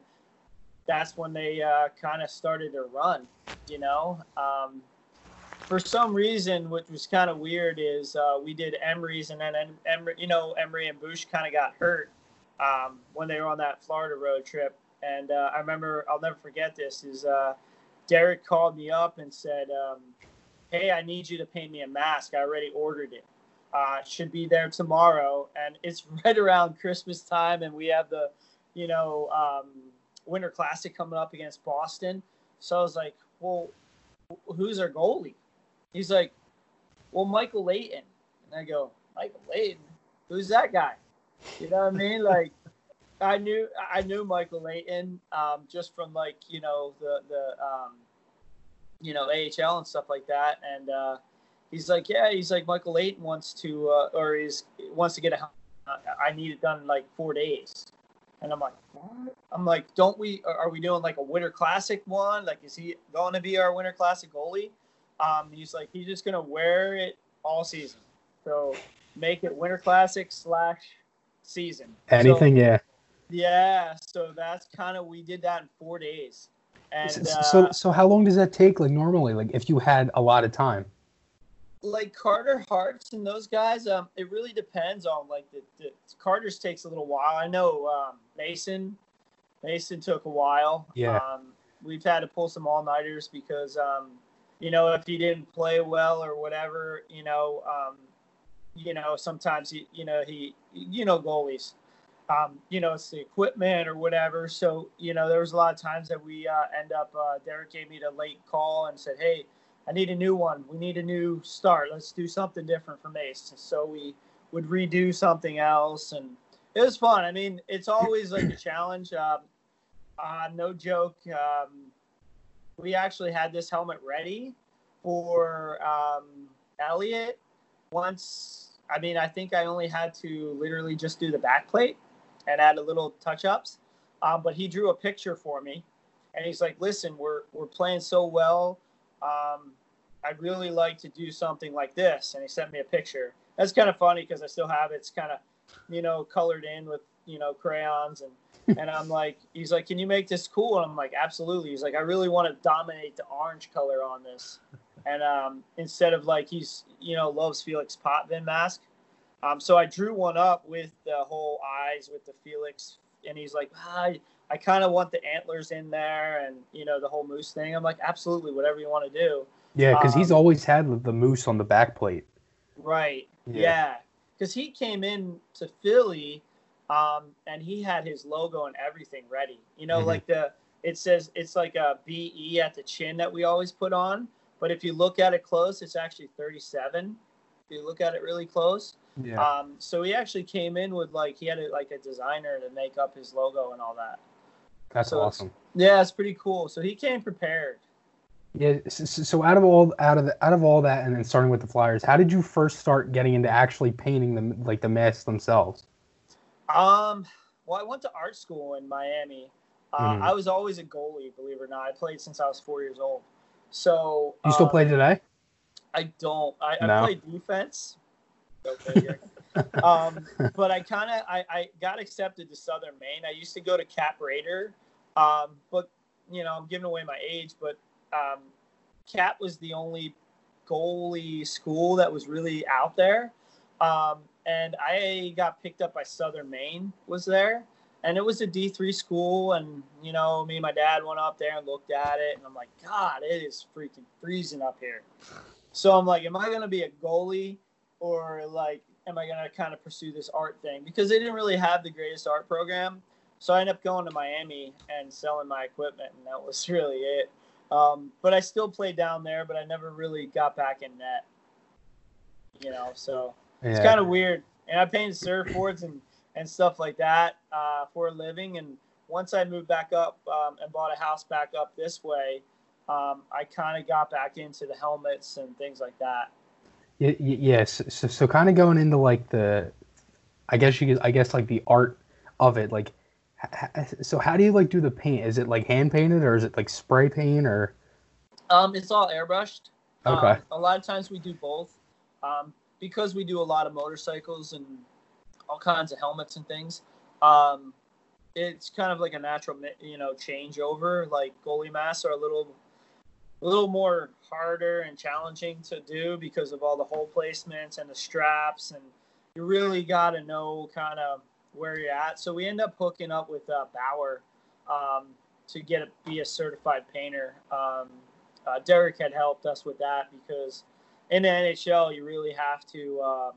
that's when they uh, kind of started their run. You know, um, for some reason, which was kind of weird, is uh, we did Emery's, and then Emery, you know, Emery and Bush kind of got hurt um, when they were on that Florida road trip. And uh, I remember, I'll never forget this. Is uh, Derek called me up and said, um, "Hey, I need you to paint me a mask. I already ordered it." uh, should be there tomorrow, and it's <laughs> right around Christmas time, and we have the, you know, um, Winter Classic coming up against Boston. So I was like, well, who's our goalie? He's like, well, Michael Leighton. And I go, Michael Leighton? Who's that guy? You know what I mean? Like, <laughs> I knew I knew Michael Leighton um, just from like you know the the um, you know AHL and stuff like that, and uh, he's like, yeah, he's like Michael Leighton wants to, uh, or he's wants to get a. I need it done in like four days, and I'm like, what? I'm like, don't we? Are we doing like a Winter Classic one? Like, is he going to be our Winter Classic goalie? Um, he's like, he's just gonna wear it all season. So make it Winter Classic slash season. Anything, so, yeah. Yeah, so that's kind of we did that in four days, And so, uh, so so how long does that take? Like normally, like if you had a lot of time. like Carter Hart's and those guys, um, it really depends on like the, the Carter's takes a little while. I know um, Mason, Mason took a while. Yeah. Um, we've had to pull some all nighters because, um, you know, if he didn't play well or whatever, you know, um, you know, sometimes he, you know, he, you know, goalies, um, you know, it's the equipment or whatever. So, you know, there was a lot of times that we uh, end up. Uh, Derek gave me the late call and said, "Hey." I need a new one. We need a new start. Let's do something different for Mace. So we would redo something else, and it was fun. I mean, it's always like a challenge. Um, uh, no joke. Um, we actually had this helmet ready for um, Elliot once. I mean, I think I only had to literally just do the back plate and add a little touch ups. Um, but he drew a picture for me, and he's like, "Listen, we're we're playing so well." um, I'd really like to do something like this. And he sent me a picture. That's kind of funny because I still have it. It's kind of, you know, colored in with, you know, crayons. And, and I'm like, he's like, can you make this cool? And I'm like, absolutely. He's like, I really want to dominate the orange color on this. And um, instead of like, he's, you know, loves Felix Potvin mask. Um, so I drew one up with the whole eyes with the Felix. And he's like, ah, I kind of want the antlers in there and you know the whole moose thing. I'm like, absolutely, whatever you want to do. Yeah, because he's Um, always had the- moose on the back plate. Right. Yeah. Yeah. Because he came in to Philly, um, and he had his logo and everything ready. You know, Mhm. like the it says it's like a BE at the chin that we always put on, but if you look at it close, it's actually 37. If you look at it really close. Yeah. Um, so he actually came in with like he had a, like a designer to make up his logo and all that. That's so it's- awesome. Yeah, it's pretty cool. So he came prepared. Yeah. So, so out of all out of the, out of all that, and then starting with the Flyers, how did you first start getting into actually painting them like the masks themselves? Um, well, I went to art school in Miami. Uh, Mhm. I was always a goalie, believe it or not. I played since I was four years old. So You still um, play today? I don't. I, I play defense. Figure. <laughs> um, but I kind of I, I got accepted to Southern Maine. I used to go to Cap Raeder, um, but you know I'm giving away my age. But um, Cap was the only goalie school that was really out there, um, and I got picked up by Southern Maine. Was there, and it was a D three school, and you know me and my dad went up there and looked at it, and I'm like, God, it is freaking freezing up here. So I'm like, am I gonna be a goalie? or like am i going to kind of pursue this art thing because they didn't really have the greatest art program so i ended up going to miami and selling my equipment and that was <laughs> really it um, but i still played down there but i never really got back in net you know so Yeah. it's kind of weird and i painted surfboards and and stuff like that uh, for a living and once i moved back up um, and bought a house back up this way um, i kind of got back into the helmets and things like that Y- y- Yes. So, so kind of going into like the, I guess you could, I guess like the art of it. Like, so how do you like do the paint? Is it like hand painted or is it like spray paint or? Um, it's all airbrushed. Okay. Um, a lot of times we do both, um, because we do a lot of motorcycles and all kinds of helmets and things. Um, it's kind of like a natural, you know, changeover. Like goalie masks are a little, a little more harder and challenging to do because of all the hole placements and the straps, and you really got to know kind of where you're at. So we end up hooking up with uh, Bauer um, to get a, be a certified painter. Um, uh, Derek had helped us with that because in the NHL you really have to, um,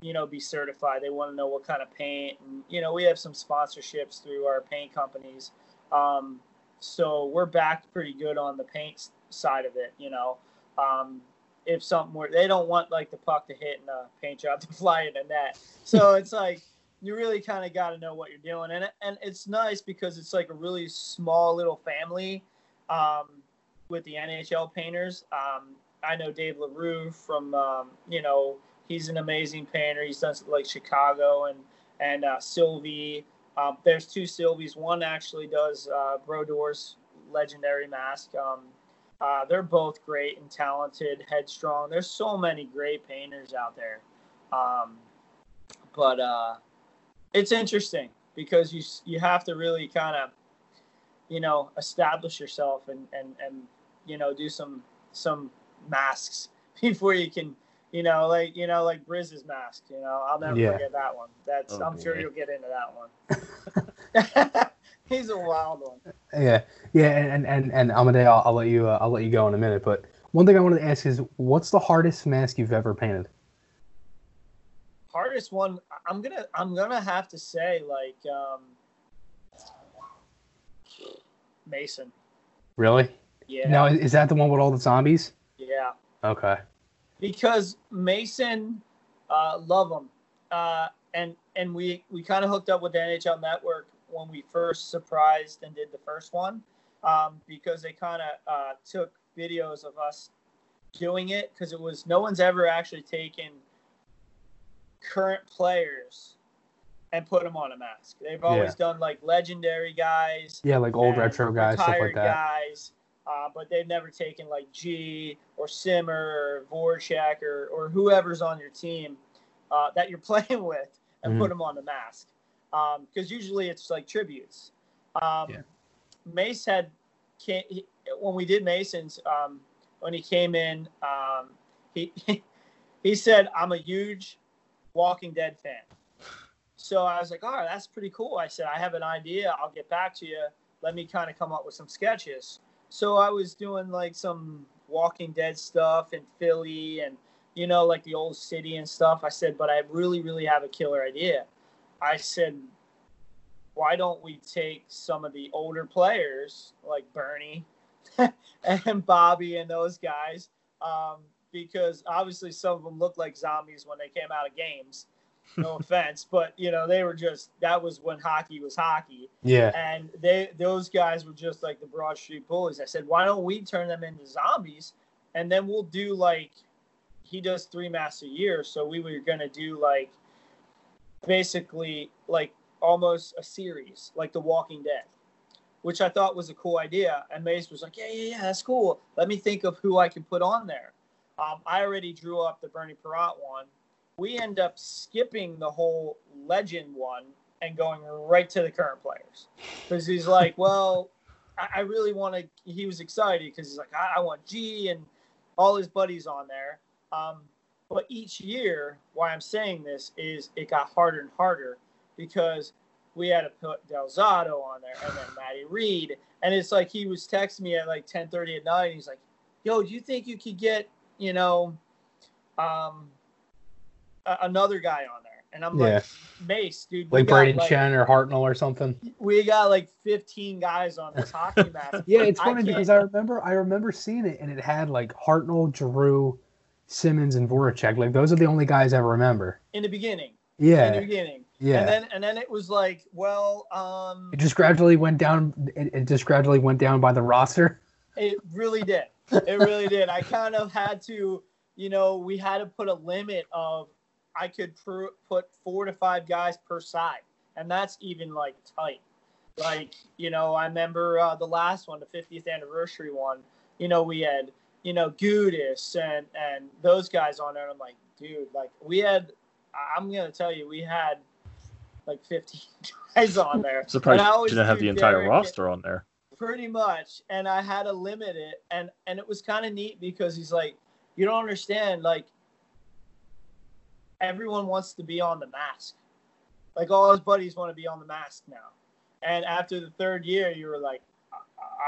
you know, be certified. They want to know what kind of paint, and you know, we have some sponsorships through our paint companies, um, so we're backed pretty good on the paint side of it. You know, um, if something were, they don't want like the puck to hit and a paint job <laughs> to fly in a net, so <laughs> it's like you really kind of got to know what you're doing, and and it's nice because it's like a really small little family. Um, with the NHL painters. Um, I know Dave LaRue from, um, you know, he's an amazing painter. He's done like Chicago and and uh, Sylvie. Um, there's two Sylvies. One actually does uh, Brodeur's legendary mask. Um, uh, they're both great and talented, headstrong. There's so many great painters out there. Um, but uh, it's interesting because you you have to really kind of you know, establish yourself and and and you know, do some some masks <laughs> before you can, you know, like you know, like Briz's mask. You know, I'll never Yeah. forget that one. That's Oh, I'm sure boy. you'll get into that one. <laughs> <laughs> He's a wild one. Yeah, yeah, and and and Amadeo, I'll, I'll let you uh, I'll let you go in a minute. But one thing I wanted to ask is, what's the hardest mask you've ever painted? hardest one i'm gonna i'm gonna have to say like um mason Really? yeah Now, is is that the one with all the zombies? Yeah Okay. because mason uh love him uh and and we we kind of hooked up with the nhl network when we first surprised and did the first one um because they kind of uh took videos of us doing it because it was no one's ever actually taken current players and put them on a mask. They've always done like legendary guys, Yeah, like old retro guys, stuff like that. guys, uh, but they've never taken like G or Simmer or Voracek or, or whoever's on your team uh, that you're <laughs> playing with and Mhm. put them on the mask. Because usually it's like tributes. Um, Yeah. Mace had he, when we did Mason's um, when he came in. Um, he <laughs> he said, "I'm a huge Walking Dead fan." So I was like, "All right, that's pretty cool." I said, "I have an idea. I'll get back to you. Let me kind of come up with some sketches." So I was doing like some Walking Dead stuff in Philly and you know like the old city and stuff. I said, "But I really, really have a killer idea." I said, "Why don't we take some of the older players like Bernie <laughs> and Bobby and those guys?" Um, because obviously some of them looked like zombies when they came out of games. No <laughs> offense, but you know they were just that was when hockey was hockey, Yeah. and they those guys were just like the Broad Street Bullies. I said, why don't we turn them into zombies, and then we'll do like he does three masks a year, so we were gonna do like basically like almost a series, like The Walking Dead, which I thought was a cool idea. And Mace was like, yeah, yeah, yeah, that's cool. Let me think of who I can put on there. Um, I already drew up the Bernie Parent one. We end up skipping the whole legend one and going right to the current players because he's <laughs> like, well, I, I really want to. He was excited because he's like, I, I want G and all his buddies on there. Um, but each year, why I'm saying this is it got harder and harder because we had to put Del Zotto on there and then Matty Read. And it's like he was texting me at like 10:30 at night. And he's like, "Yo, do you think you could get you know, um, a- another guy on there?" And I'm Yeah. like, "Mace, dude, Like got, Braden like, Chen or Hartnell or something. we got like 15 guys on this hockey <laughs> match." Yeah, it's funny can't- because I remember I remember seeing it and it had like Hartnell, Drew, Simmonds, and Voracek. Like those are the only guys I remember. in the beginning. Yeah. In the beginning. yeah. And then and then it was like, well, um, it just gradually went down. It, it just gradually went down by the roster. It really did. It really did. I kind of had to, you know, we had to put a limit of I could pr- put four to five guys per side, and that's even like tight. Like, you know, I remember uh, the last one, the 50th anniversary one. You know, we had, you know, Gudas and and those guys on there. And I'm like, dude, like we had. I'm gonna tell you, we had like 15 <laughs> guys on there. Surprised you didn't have the entire Derek- roster on there. pretty much and i had to limit it and and it was kind of neat because he's like you don't understand like everyone wants to be on the mask like all his buddies want to be on the mask now and after the third year you were like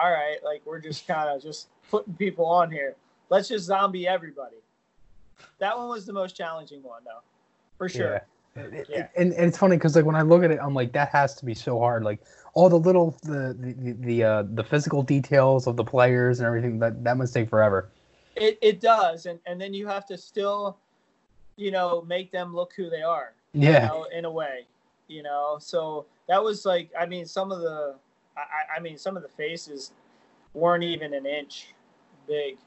all right like we're just kind of just putting people on here let's just zombie everybody that one was the most challenging one though for sure Yeah. Yeah. And, and it's funny because like when I look at it, I'm like that has to be so hard. Like all the little the the the uh, the physical details of the players and everything that that must take forever. It it does, and and then you have to still, you know, make them look who they are. You Yeah. know, in a way, you know. So that was like, I mean, some of the, I, I- I mean, some of the faces weren't even an inch big,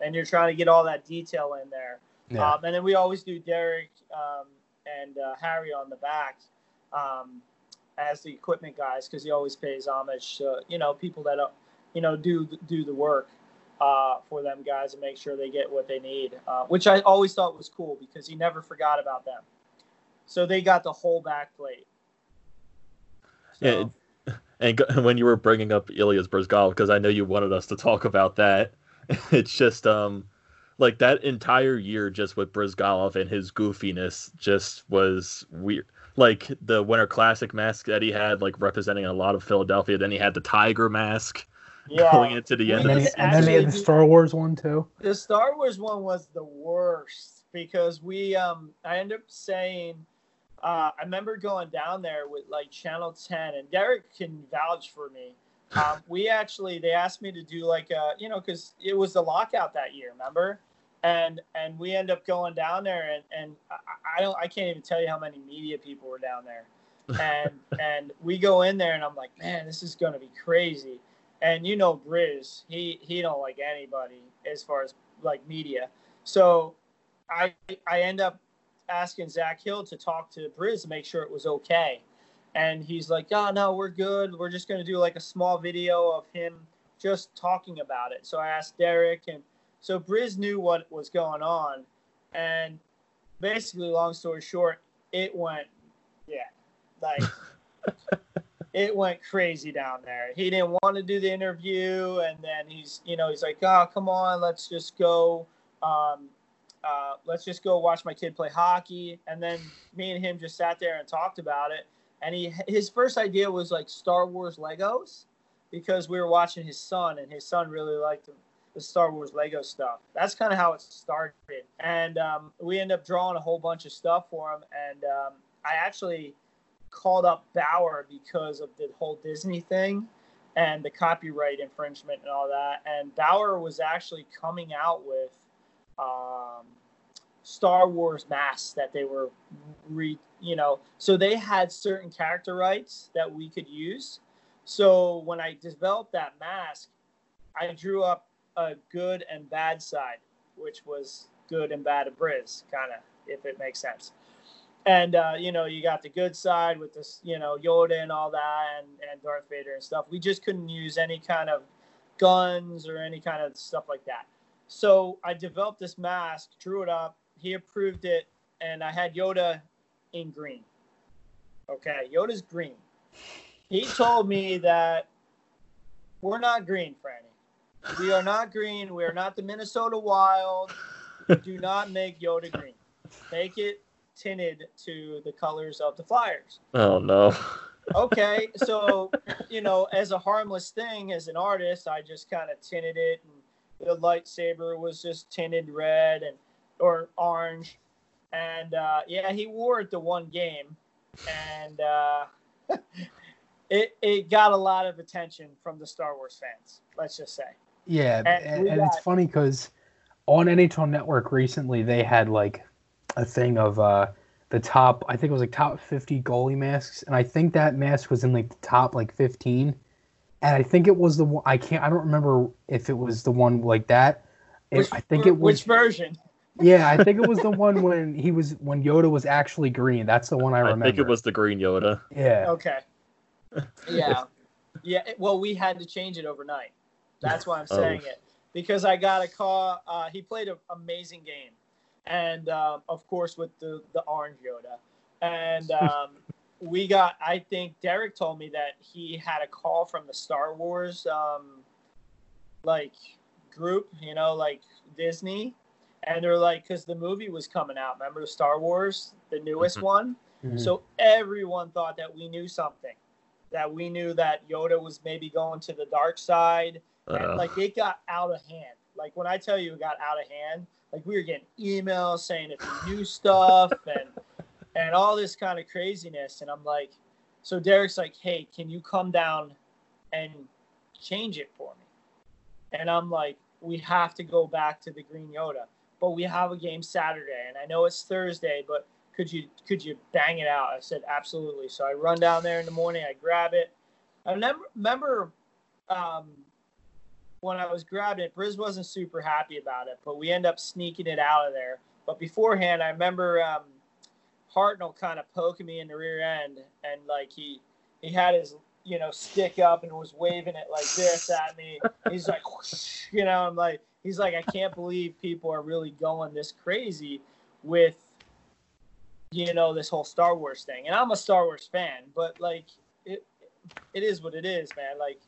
and you're trying to get all that detail in there. Yeah. Um, and then we always do Derek um, and uh, Harry on the back um, as the equipment guys because he always pays homage to you know people that uh, you know do do the work uh, for them guys and make sure they get what they need, uh, which I always thought was cool because he never forgot about them. So they got the whole back plate. Yeah, it- And <laughs> <laughs> when you were bringing up Ilya Bryzgalov, because I know you wanted us to talk about that, <laughs> it's just um like that entire year just with Bryzgalov and his goofiness just was weird. Like the Winter Classic mask that he had, like representing a lot of Philadelphia. Then he had the Tiger mask yeah. going into the end. And, then he, and then he had the Star Wars one too. The Star Wars one was the worst because we um I ended up saying uh, I remember going down there with like Channel 10, and Derek can vouch for me. <laughs> Um, we actually they asked me to do like a you know because it was the lockout that year, remember? And and we end up going down there, and and I, I don't I can't even tell you how many media people were down there, <laughs> and and we go in there, and I'm like, man, this is gonna be crazy. And you know, Briz, he he don't like anybody as far as like media. So I I end up asking Zach Hill to talk to Briz to make sure it was okay. And he's like, oh, no, we're good. We're just to do like a small video of him just talking about it. So I asked Derek, and so Briz knew what was going on. And basically, long story short, it went, yeah, like <laughs> it went crazy down there. He didn't want to do the interview. And then he's, you know, he's like, oh, come on, let's just go. Um, uh, let's just go watch my kid play hockey. And then me and him just sat there and talked about it. And he his first idea was like Star Wars Legos because we were watching his son and his son really liked the Star Wars Lego stuff. That's kind of how it started. And um, we ended up drawing a whole bunch of stuff for him. And um, I actually called up Bauer because of the whole Disney thing and the copyright infringement and all that. And Bauer was actually coming out with um, Star Wars masks that they were re, you know, so they had certain character rights that we could use. So when I developed that mask, I drew up a good and bad side, which was good and bad of Briz, kind of, if it makes sense. And uh, you know, you got the good side with this, you know, Yoda and all that, and, and Darth Vader and stuff. We just couldn't use any kind of guns or any kind of stuff like that. So I developed this mask, drew it up. He approved it, and I had Yoda in green. Okay, Yoda's green. He told me that we're not green, Franny. We are not green. We are not the Minnesota Wild. Do not make Yoda green. Make it tinted to the colors of the Flyers. Oh no. <laughs> okay, so you know, as a harmless thing, as an artist, I just kind of tinted it and the lightsaber was just tinted red and or orange, and uh, yeah, he wore it the one game, and uh, <laughs> it it got a lot of attention from the Star Wars fans. Let's just say. Yeah, and, and, and got, it's funny because on NHL Network recently they had like a thing of uh, the top. I think it was like top fifty goalie masks, and I think that mask was in like the top like fifteen and I think it was the one. I can't. I don't remember if it was the one like that. It, which, I think it was which version. Yeah, I think it was the <laughs> one when he was when Yoda was actually green. That's the one I remember. I think it was the green Yoda. Yeah. Okay. <laughs> Yeah. yeah. Well, we had to change it overnight. That's why I'm oh. saying oh. it because I got a call. Uh, he played an amazing game, and uh, of course with the the orange Yoda, and um, <laughs> we got i think derek told me that he had a call from the star wars um like group you know like disney and they're like because the movie was coming out remember star wars the newest mm-hmm. one mm-hmm. so everyone thought that we knew something that we knew that yoda was maybe going to the dark side uh. and like it got out of hand like when i tell you it got out of hand like we were getting emails saying you knew stuff <laughs> and and all this kind of craziness. And I'm like, so Derek's like, hey, can you come down and change it for me? And I'm like, we have to go back to the Green Yoda, but we have a game Saturday, and I know it's Thursday, but could you could you bang it out? I said absolutely. So I run down there in the morning, I grab it. I remember, remember um, when I was grabbing it, Briz wasn't super happy about it, but we end up sneaking it out of there. But beforehand, I remember um, Hartnell kind of poking me in the rear end, and like he he had his you know stick up and was waving it like this at me. He's like, whoosh, <laughs> you know, I'm like, he's like, I can't believe people are really going this crazy with you know this whole Star Wars thing. And I'm a Star Wars fan, but like it, it is what it is, man. Like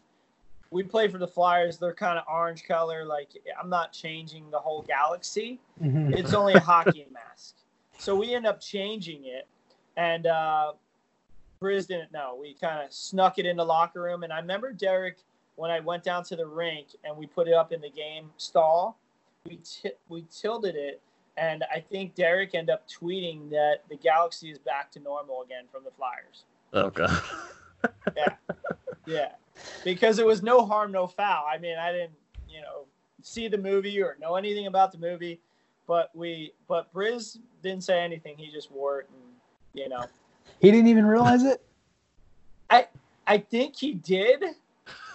we play for the Flyers. They're kind of orange color. Like I'm not changing the whole galaxy. Mhm. It's only a hockey <laughs> mask. So we end up changing it, and uh, Briz didn't know. We kind of snuck it in the locker room, and I remember Derek when I went down to the rink and we put it up in the game stall. We t- we tilted it, and I think Derek ended up tweeting that the Galaxy is back to normal again from the Flyers. Okay. Yeah, because it was no harm, no foul. I mean, I didn't, you know, see the movie or know anything about the movie, but we, but Briz didn't say anything. He just wore it, and you know, He didn't even realize it. I I think he did,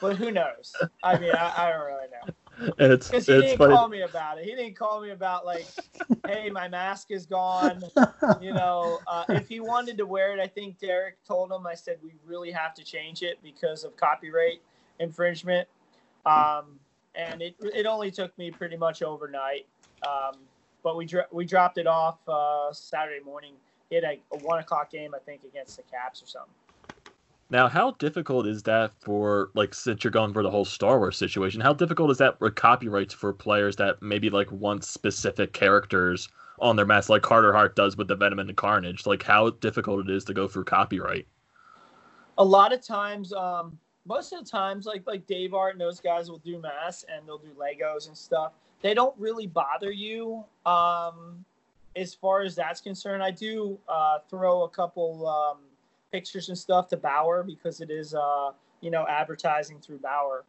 but who knows? I mean, I, I don't really know and it's because he it's didn't funny. call me about it. He didn't call me about like, <laughs> hey, my mask is gone. <laughs> You know, uh, if he wanted to wear it, I think Derek told him. I said we really have to change it because of copyright infringement. Um, and it it only took me pretty much overnight. Um, but we dro- we dropped it off uh, Saturday morning. He had a, a one o'clock game, I think, against the Caps or something. Now, how difficult is that for like since you're going for the whole Star Wars situation? How difficult is that with copyrights for players that maybe like want specific characters on their mask, like Carter Hart does with the Venom and the Carnage? Like how difficult it is to go through copyright? a lot of times um most of the times like like dave art and those guys will do masks and they'll do legos and stuff they don't really bother you um as far as that's concerned i do uh throw a couple um pictures and stuff to bauer because it is uh you know advertising through bauer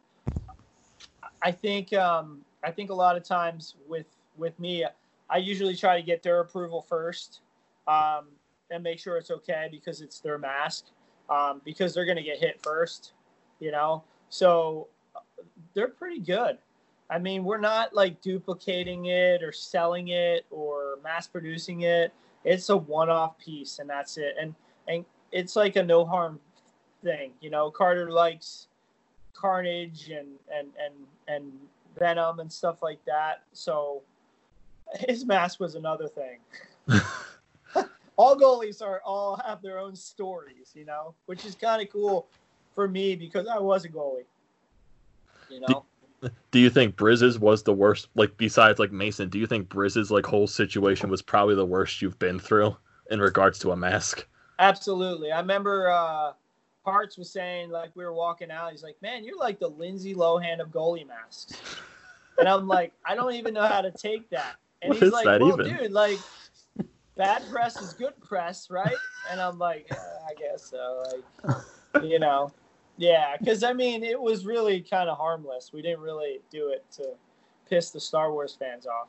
i think um i think a lot of times with with me i usually try to get their approval first um and make sure it's okay because it's their mask um, because they're going to get hit first, you know. So they're pretty good. I mean, we're not like duplicating it or selling it or mass producing it. It's a one-off piece, and that's it. And and it's like a no harm thing, you know. Carter likes Carnage and and and and Venom and stuff like that. So his mask was another thing <laughs> all goalies are all have their own stories, you know, which is kind of cool for me because I was a goalie. You know, Do you think Briz's was the worst? Like besides like Mason, do you think Briz's like whole situation was probably the worst you've been through in regards to a mask? Absolutely. I remember uh Parts was saying like we were walking out, he's like, "Man, you're like the Lindsay Lohan of goalie masks," and I'm like, "I don't even know how to take that." And What he's like, "Well, even?" dude, like." Bad press is good press, right? And I'm like, "Uh, I guess so. Like, you know, yeah, because I mean, it was really kind of harmless. We didn't really do it to piss the Star Wars fans off.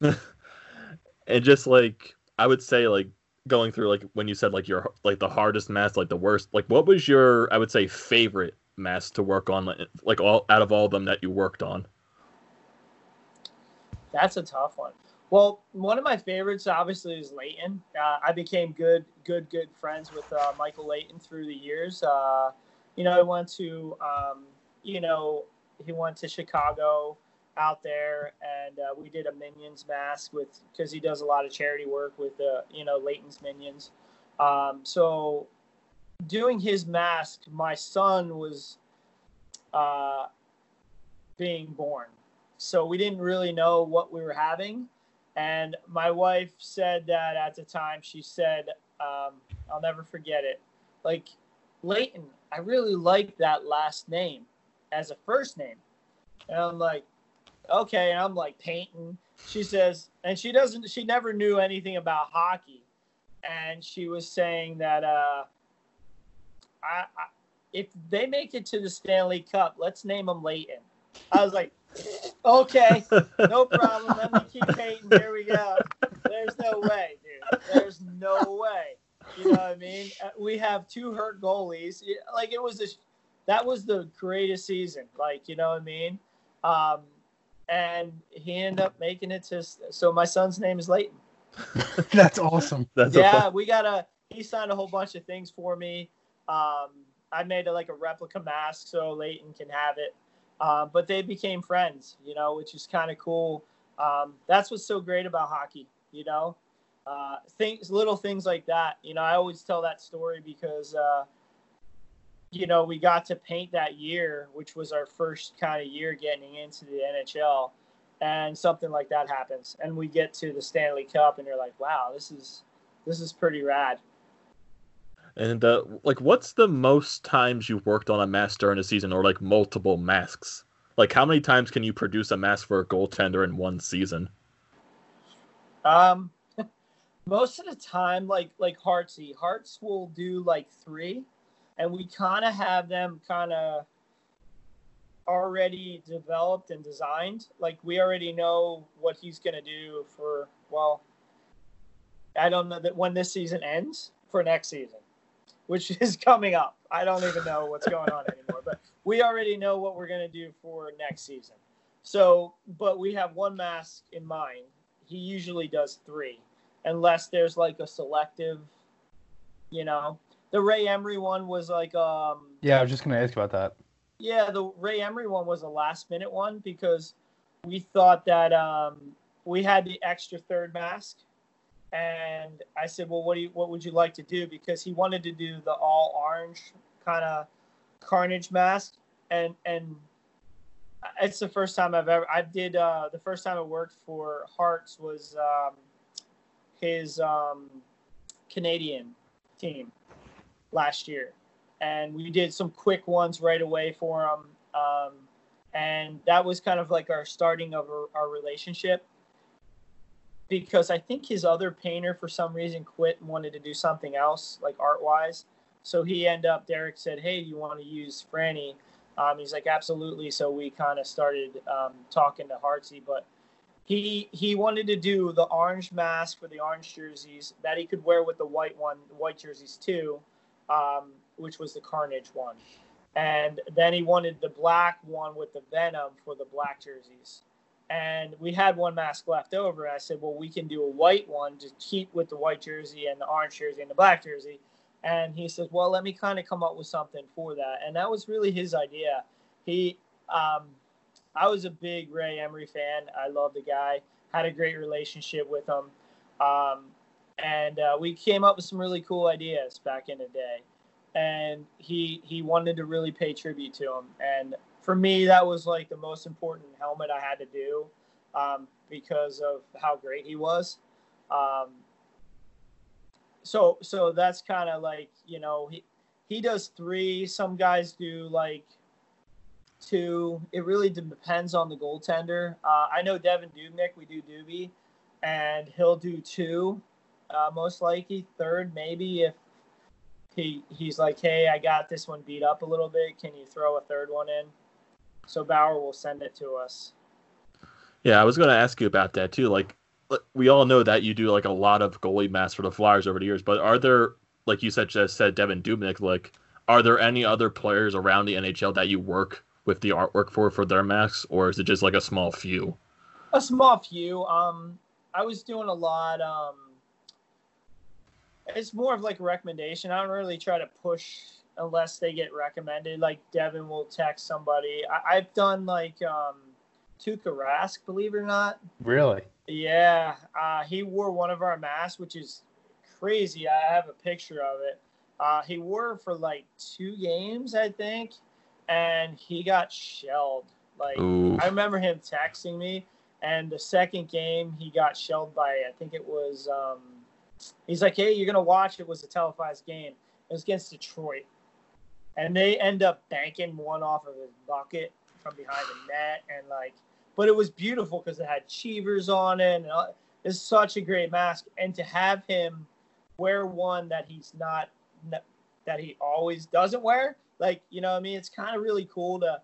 <laughs> and just like I would say, like going through like when you said like your like the hardest mask, like the worst. Like what was your I would say favorite mask to work on, like, like all out of all of them that you worked on? That's a tough one. Well, one of my favorites obviously is Leighton. Uh, I became good, good, good friends with uh, Michael Leighton through the years. Uh, you know, I went to, um, you know, he went to Chicago out there, and uh, we did a Minions mask with because he does a lot of charity work with, uh, you know, Leighton's Minions. Um, so, doing his mask, my son was uh, being born, so we didn't really know what we were having. And my wife said that at the time, she said, um, I'll never forget it. Like, Leighton, I really like that last name as a first name. And I'm like, okay. And I'm like painting. She says, and she doesn't, she never knew anything about hockey. And she was saying that, uh, I, I if they make it to the Stanley Cup, let's name them Leighton. I was like, okay, no problem. Let me keep painting. Here we go. There's no way, dude. There's no way. You know what I mean? Uh, We have two hurt goalies. Like it was a, that was the greatest season. Like you know what I mean? Um, and he ended up making it to. So my son's name is Leighton. <laughs> <laughs> That's awesome. That's Yeah, fun- we got a. He signed a whole bunch of things for me. Um, I made a, like a replica mask so Leighton can have it. Um, but they became friends, you know, which is kind of cool. Um, that's what's so great about hockey, you know. Uh, things, little things like that. You know, I always tell that story because uh, you know, we got to paint that year, which was our first kind of year getting into the NHL, and something like that happens, and we get to the Stanley Cup, and you're like, wow, this is this is pretty rad. And uh, like, what's the most times you've worked on a mask during a season, or like multiple masks? Like, how many times can you produce a mask for a goaltender in one season? Um, <laughs> most of the time, like like Heartsy, Hearts will do like three, and we kind of have them kind of already developed and designed. Like we already know what he's gonna do for well, I don't know that when this season ends for next season, which <laughs> is coming up. I don't even know what's going on anymore, but we already know what we're gonna do for next season. So, but we have one mask in mind. He usually does three, unless there's like a selective, you know. The Ray Emery one was like um Yeah, I was just gonna ask about that. yeah, the Ray Emery one was a last minute one because we thought that um, we had the extra third mask, and I said, "Well, what do you, what would you like to do?" Because he wanted to do the all orange kind of carnage mask, and and it's the first time I've ever I did uh, the first time I worked for Hearts was um, his um, Canadian team last year and we did some quick ones right away for him. Um, and that was kind of like our starting of our, our, relationship because I think his other painter for some reason quit and wanted to do something else, like art wise. So he ended up, Derek said, Hey, you want to use Franny? Um, he's like, Absolutely. So we kind of started um, talking to Hartsey, but he he wanted to do the orange mask for the orange jerseys that he could wear with the white one, the white jerseys too. Um, which was the Carnage one. And then he wanted the black one with the Venom for the black jerseys. And we had one mask left over. I said, well, we can do a white one to keep with the white jersey and the orange jersey and the black jersey. And he says, well, let me kind of come up with something for that. And that was really his idea. He, um, I was a big Ray Emery fan. I love the guy. Had a great relationship with him. Um, and uh, we came up with some really cool ideas back in the day and he he wanted to really pay tribute to him. And for me, that was like the most important helmet I had to do um, because of how great he was. Um, so so that's kind of like you know he he does three. Some guys do like two. It really depends on the goaltender. Uh, I know Devin Dubnyk, we do Doobie, and he'll do two, uh, most likely third maybe if he he's like, hey, I got this one beat up a little bit. Can you throw a third one in? So Bauer will send it to us. Yeah, I was going to ask you about that too. Like, we all know that you do like a lot of goalie masks for the Flyers over the years, but are there, like you said, just said Devin Dubnyk, like, are there any other players around the NHL that you work with the artwork for for their masks, or is it just like a small few? A small few. Um, I was doing a lot. Um, it's more of like a recommendation. I don't really try to push unless they get recommended. Like Devin will text somebody. I, have done like um, Tuukka Rask, believe it or not. Really? Yeah. Uh, he wore one of our masks, which is crazy. I have a picture of it. Uh, he wore it for like two games, I think, and he got shelled. Like Ooh. I remember him texting me, and the second game he got shelled by I think it was um, He's like, hey, you're gonna watch. It was a televised game. It was against Detroit, and they end up banking one off of his bucket from behind the net, and like, but it was beautiful because it had Cheevers on it, and uh, it's such a great mask. And to have him wear one that he's not that he always doesn't wear, like you know, I mean, it's kind of really cool to,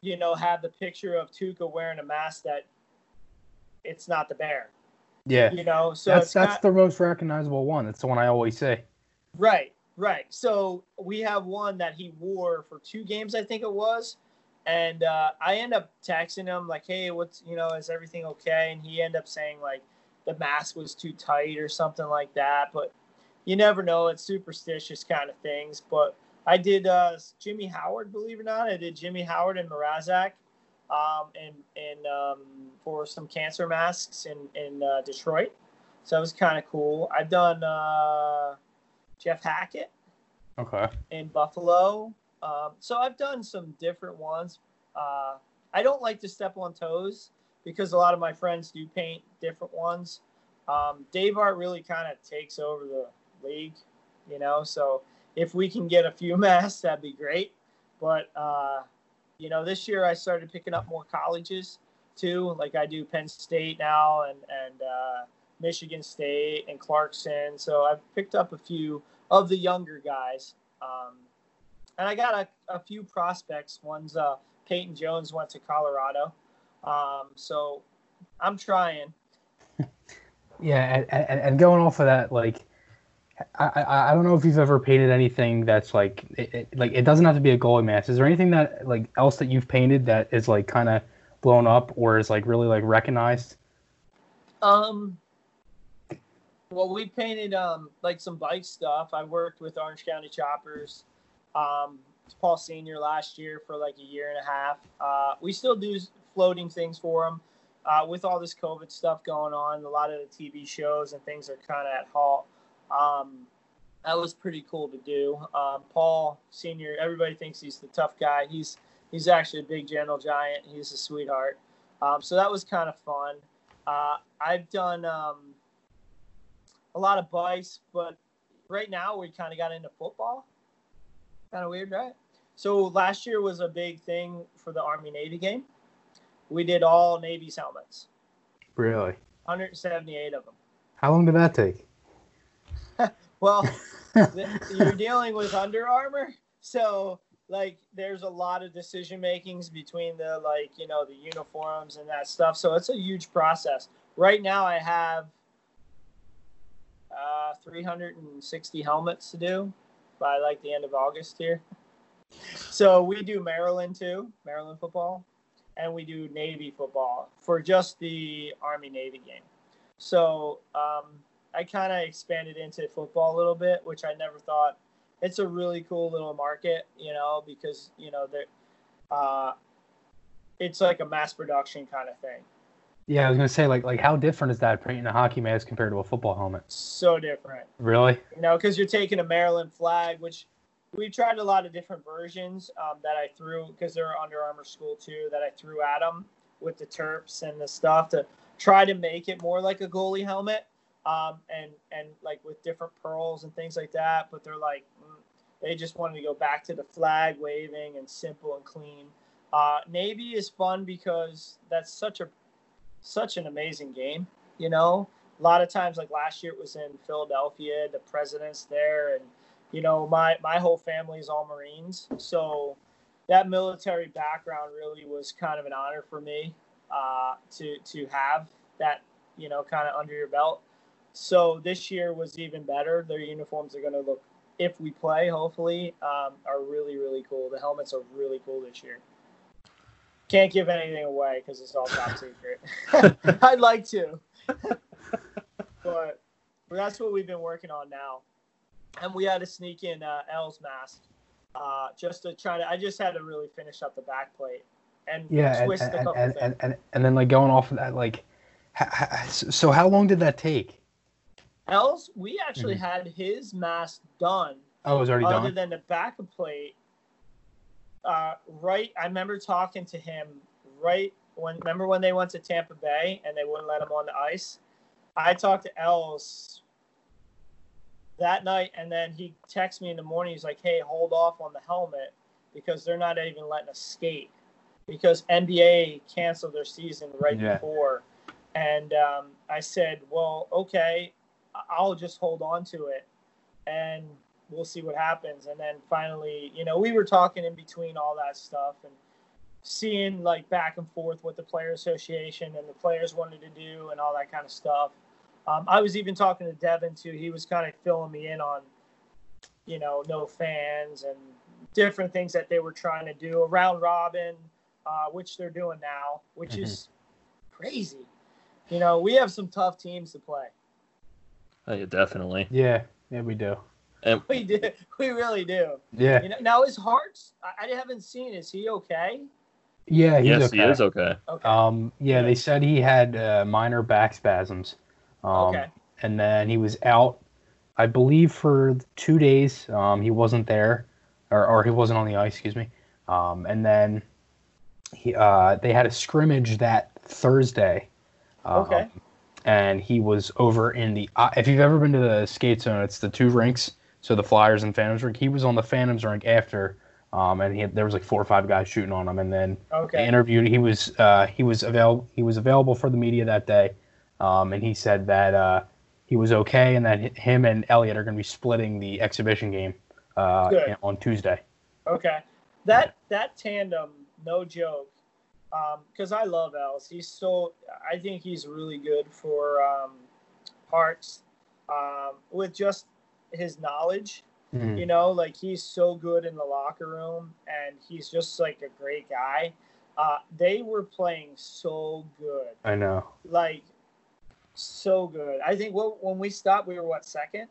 you know, have the picture of Tuukka wearing a mask that it's not the bear. Yeah. You know, so that's that's not, the most recognizable one. That's the one I always say. Right, right. So we have one that he wore for two games, I think it was. And uh, I end up texting him like, "Hey, what's you know, is everything okay?" And he ended up saying like the mask was too tight or something like that. But you never know; it's superstitious kind of things. But I did uh, Jimmy Howard, believe it or not. I did Jimmy Howard and Mrazek um, and and um, for some cancer masks in in uh, Detroit. So that was kind of cool. I've done uh, Jeff Hackett. Okay. In Buffalo, Um, so I've done some different ones. Uh, I don't like to step on toes because a lot of my friends do paint different ones. Um, Dave Art really kind of takes over the league, you know. So if we can get a few <laughs> masks, that'd be great. But uh, you know, this year I started picking up more colleges too. Like I do Penn State now and and uh, Michigan State and Clarkson. So I've picked up a few of the younger guys. Um, and I got a, a few prospects. One's uh, Peyton Jones went to Colorado. Um, so I'm trying. <laughs> Yeah, and, and, and going off of that, like, I, I, I don't know if you've ever painted anything that's like it, it, like it doesn't have to be a goalie mask. Is there anything that like else that you've painted that is like kind of blown up or is like really like recognized? Um, well, we painted um like some bike stuff. I worked with Orange County Choppers, um, Paul Senior last year for like a year and a half. Uh, we still do floating things for them. Uh, with all this COVID stuff going on, a lot of the TV shows and things are kind of at halt. Um, that was pretty cool to do. Um, Paul Senior, everybody thinks he's the tough guy. He's he's actually a big gentle giant. He's a sweetheart. Um, so that was kind of fun. Uh, I've done um, a lot of bikes, but right now we kind of got into football. Kind of weird, right? So last year was a big thing for the Army Navy game. We did all Navy's helmets. Really? 178 of them. How long did that take? Well, <laughs> you're dealing with Under Armour, so like there's a lot of decision makings between the like you know the uniforms and that stuff. So it's a huge process. Right now, I have uh, 360 helmets to do by like the end of August here. So we do Maryland too, Maryland football, and we do Navy football for just the Army Navy game. So um, I kind of expanded into football a little bit, which I never thought. It's a really cool little market, you know, because you know that uh, it's like a mass production kind of thing. Yeah, I was gonna say like like how different is that painting a hockey mask compared to a football helmet? So different. Really? You know, because you're taking a Maryland flag, which we've tried a lot of different versions um, that I threw because they're Under Armour school too that I threw at them with the Terps and the stuff to try to make it more like a goalie helmet um, and and like with different pearls and things like that. But they're like mm, they just wanted to go back to the flag waving and simple and clean. Uh, Navy is fun because that's such a such an amazing game. You know, a lot of times like last year it was in Philadelphia, the president's there, and you know my my whole family is all Marines, so that military background really was kind of an honor for me uh, to to have that you know kind of under your belt. So this year was even better. Their uniforms are going to look, if we play, hopefully, um, are really really cool. The helmets are really cool this year. Can't give anything away because it's all top secret. <laughs> I'd like to, <laughs> but that's what we've been working on now. And we had to sneak in uh, Els' mask uh, just to try to. I just had to really finish up the back plate and yeah, twist and, a couple and, and, and, and then like going off of that, like, ha, ha, so how long did that take? Els, we actually Mhm. had his mask done Oh, it was already other done. Other than the back plate. Uh, right, I remember talking to him right when. Remember when they went to Tampa Bay and they wouldn't let him on the ice? I talked to Els that night, and then he texts me in the morning. He's like, "Hey, hold off on the helmet because they're not even letting us skate because NBA canceled their season right Yeah. before." And um, I said, "Well, okay, I'll just hold on to it, and we'll see what happens." And then finally, you know, we were talking in between all that stuff and seeing like back and forth what the player association and the players wanted to do and all that kind of stuff. Um, I was even talking to Devin too. He was kind of filling me in on, you know, no fans and different things that they were trying to do around Robin, uh, which they're doing now, which is crazy. You know, we have some tough teams to play. Oh, yeah, definitely. Yeah, yeah, we do. And We do. We really do. Yeah, You know, now his Hart's. I, I haven't seen. Is he okay? yeah, he's yes, okay. he is okay. Okay. Um, yeah, they said he had uh, minor back spasms. Um, Okay. And then he was out, I believe, for two days. Um, he wasn't there. or, or he wasn't on the ice, excuse me. Um, and then he uh, they had a scrimmage that Thursday. Um, Okay. And he was over in the. Uh, if you've ever been to the skate zone, it's the two rinks. So the Flyers and Phantoms rink. He was on the Phantoms rink after, um, and he had, there was like four or five guys shooting on him. And then they Okay. interviewed. He was uh, he was avail he was available for the media that day, um, and he said that uh, he was okay, and that him and Elliot are going to be splitting the exhibition game uh, on Tuesday. Okay. That that tandem, no joke. Because I love Els. He's so. I think he's really good for um, Hearts. Um, with just his knowledge, Mhm. you know, like he's so good in the locker room, and he's just like a great guy. Uh, they were playing so good, I know. like so good. I think what when we stopped, we were what second?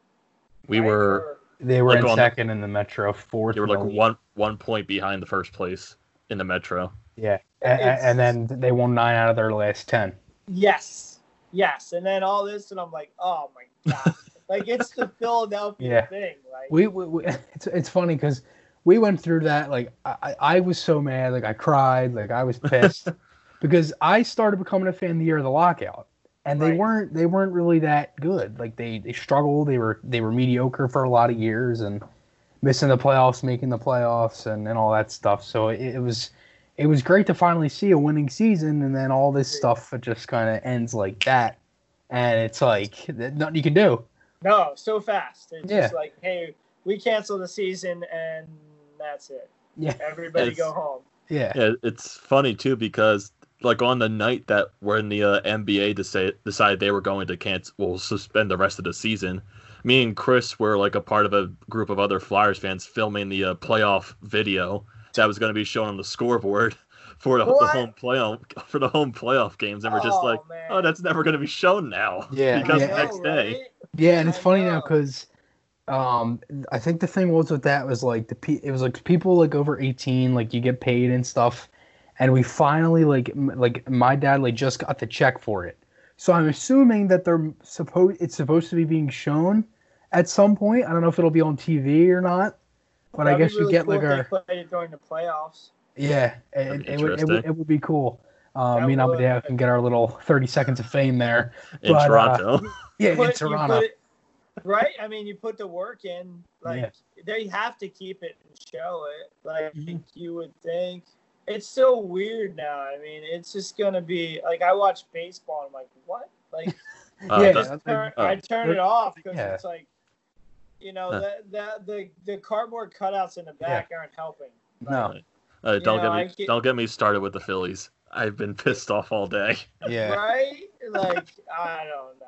We Right? were Or- They were Like in on- second in the Metro, fourth. they were like league. one one point behind the first place in the Metro. Yeah, and, and then they won nine out of their last ten. Yes, yes, and then all this, and I'm like, oh my god, <laughs> like it's the Philadelphia Yeah. thing, like We, we, we <laughs> it's it's funny because we went through that. Like I, I I was so mad. Like I cried. Like I was <laughs> pissed because I started becoming a fan the year of the lockout, and they Right. weren't they weren't really that good. Like they they struggled. They were they were mediocre for a lot of years and missing the playoffs, making the playoffs, and, and all that stuff. So it, it was it was great to finally see a winning season, and then all this stuff just kind of ends like that, and it's like nothing you can do. no, so fast. It's Yeah. just like, hey, we cancel the season, and that's it. Yeah, Everybody It's- go home. yeah, Yeah, it's funny too because like on the night that when the uh, NBA decide, decided they were going to cancel, well, suspend the rest of the season. Me and Chris were like a part of a group of other Flyers fans filming the uh, playoff video that was going to be shown on the scoreboard <laughs> for the, the home playoff for the home playoff games, and we're just Oh, like, man. oh, that's never going to be shown now. <laughs> Yeah, because yeah. next day. right? Yeah, and it's funny now because um, I think the thing was with that was like the pe- it was like people like over eighteen, like you get paid and stuff, and we finally like m- like my dad like just got the check for it, so I'm assuming that they're supposed it's supposed to be being shown at some point. I don't know if it'll be on TV or not, but I That'd be guess you get cool like if our they played it during the playoffs. yeah, it, it, would, it, would, it would be cool. Uh, me and would. Amadeo can get our little thirty seconds of fame there. <laughs> in But, uh, Toronto. Yeah, Put- in Toronto. it- right? I mean, you put the work in. Like Yeah. they have to keep it and show it. Like Mhm. you would think. It's so weird now. I mean, it's just gonna be like I watch baseball. and I'm like, what? Like Uh, <laughs> yeah, does- that's- turn, oh. I turn it off because Yeah. it's like, you know, Huh. the, the the the cardboard cutouts in the back aren't helping. no, uh, don't know, get me get- don't get me started with the Phillies. I've been pissed off all day. <laughs> yeah. Right? Like I don't know.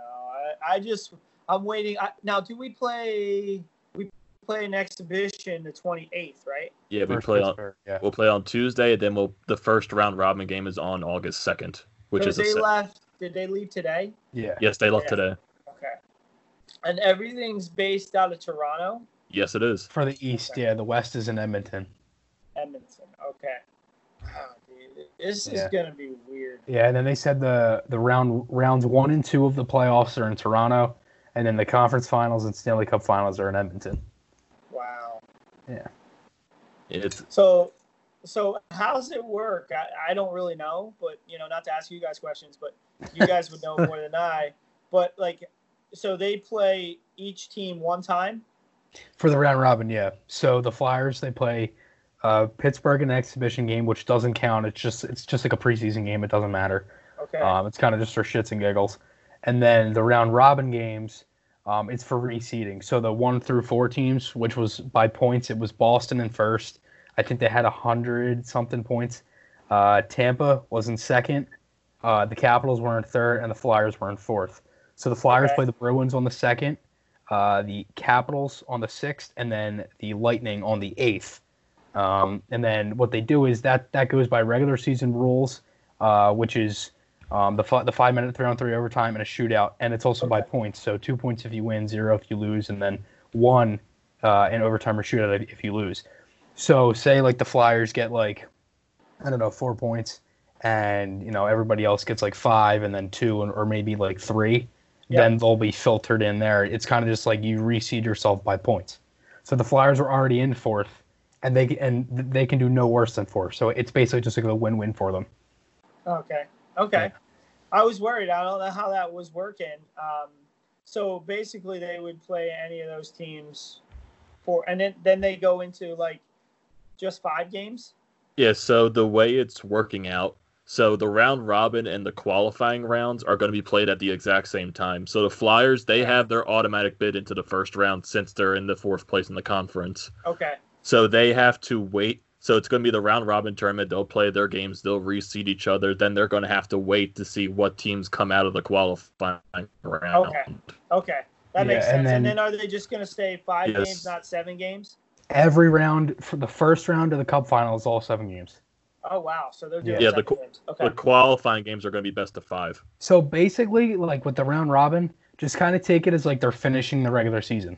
I, I just I'm waiting. I, now, do we play? We play an exhibition the 28th, right? Yeah, we First play on yeah. we'll play on Tuesday, and then we'll the first round robin game is on August second, which So is a they se- left. Did they leave today? Yeah. yes, they left Yeah. today. Okay. And everything's based out of Toronto, Yes, it is. For the East, yeah. The West is in Edmonton. Edmonton. Okay. Oh, dude, this Yeah. is gonna be weird. Yeah, and then they said the the round rounds one and two of the playoffs are in Toronto, and then the conference finals and Stanley Cup finals are in Edmonton. Wow. Yeah. It's So, so how's it work? I, I don't really know, but you know, not to ask you guys questions, but you guys would know <laughs> more than I. But like, so they play each team one time. For the round robin, yeah. So the Flyers they play uh, Pittsburgh in an exhibition game, which doesn't count. It's just it's just like a preseason game. It doesn't matter. Okay. Um, it's kind of just for shits and giggles. And then the round robin games, um, it's for reseeding. So the one through four teams, which was by points, it was Boston in first. I think they had a hundred something points. Uh, Tampa was in second. Uh, the Capitals were in third, and the Flyers were in fourth. So the Flyers Okay. play the Bruins on the second, uh, the Capitals on the sixth, and then the Lightning on the eighth. Um, and then what they do is that that goes by regular season rules, uh, which is um, the fi- the five minute three on three overtime and a shootout, and it's also by points. So two points if you win, zero if you lose, and then one uh, in overtime or shootout if- if you lose. So say like the Flyers get like I don't know four points, and you know everybody else gets like five and then two and, or maybe like three, Yeah. then they'll be filtered in there. It's kind of just like you reseed yourself by points. So the Flyers were already in fourth, and they and they can do no worse than four. So it's basically just like a win-win for them. Okay. Okay. I was worried. I don't know how that was working. Um, so basically, they would play any of those teams for, and then then they go into like just five games. Yeah, so the way it's working out, so the round robin and the qualifying rounds are going to be played at the exact same time. So the Flyers, they have their automatic bid into the first round since they're in the fourth place in the conference. Okay. So they have to wait. So it's going to be the round robin tournament. They'll play their games. They'll reseed each other. Then they're going to have to wait to see what teams come out of the qualifying round. Okay. Okay. That makes sense. and And then- then, are they just going to stay five Yes. games, not seven games? Every round for the first round of the Cup final is all seven games. Oh wow! So they're doing Yeah, the seven qu- games. Okay. The qualifying games are going to be best of five. So basically, like with the round robin, just kind of take it as like they're finishing the regular season.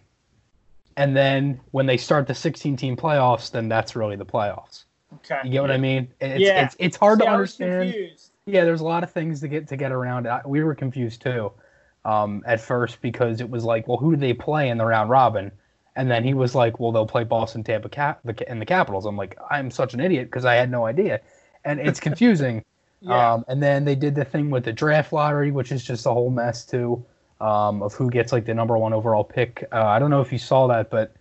And then when they start the 16 team playoffs, then that's really the playoffs. Okay. You get what I mean? It's, Yeah. it's, it's hard See, to understand. Yeah, there's a lot of things to get to get around. I, we were confused too um, at first because it was like, well, who do they play in the round robin? And then he was like, well, they'll play Boston, Tampa, Cap, the, and the Capitals. I'm like, I'm such an idiot because I had no idea, and it's <laughs> confusing. Yeah. Um, and then they did the thing with the draft lottery, which is just a whole mess too, um, of who gets like the number one overall pick. Uh, I don't know if you saw that, but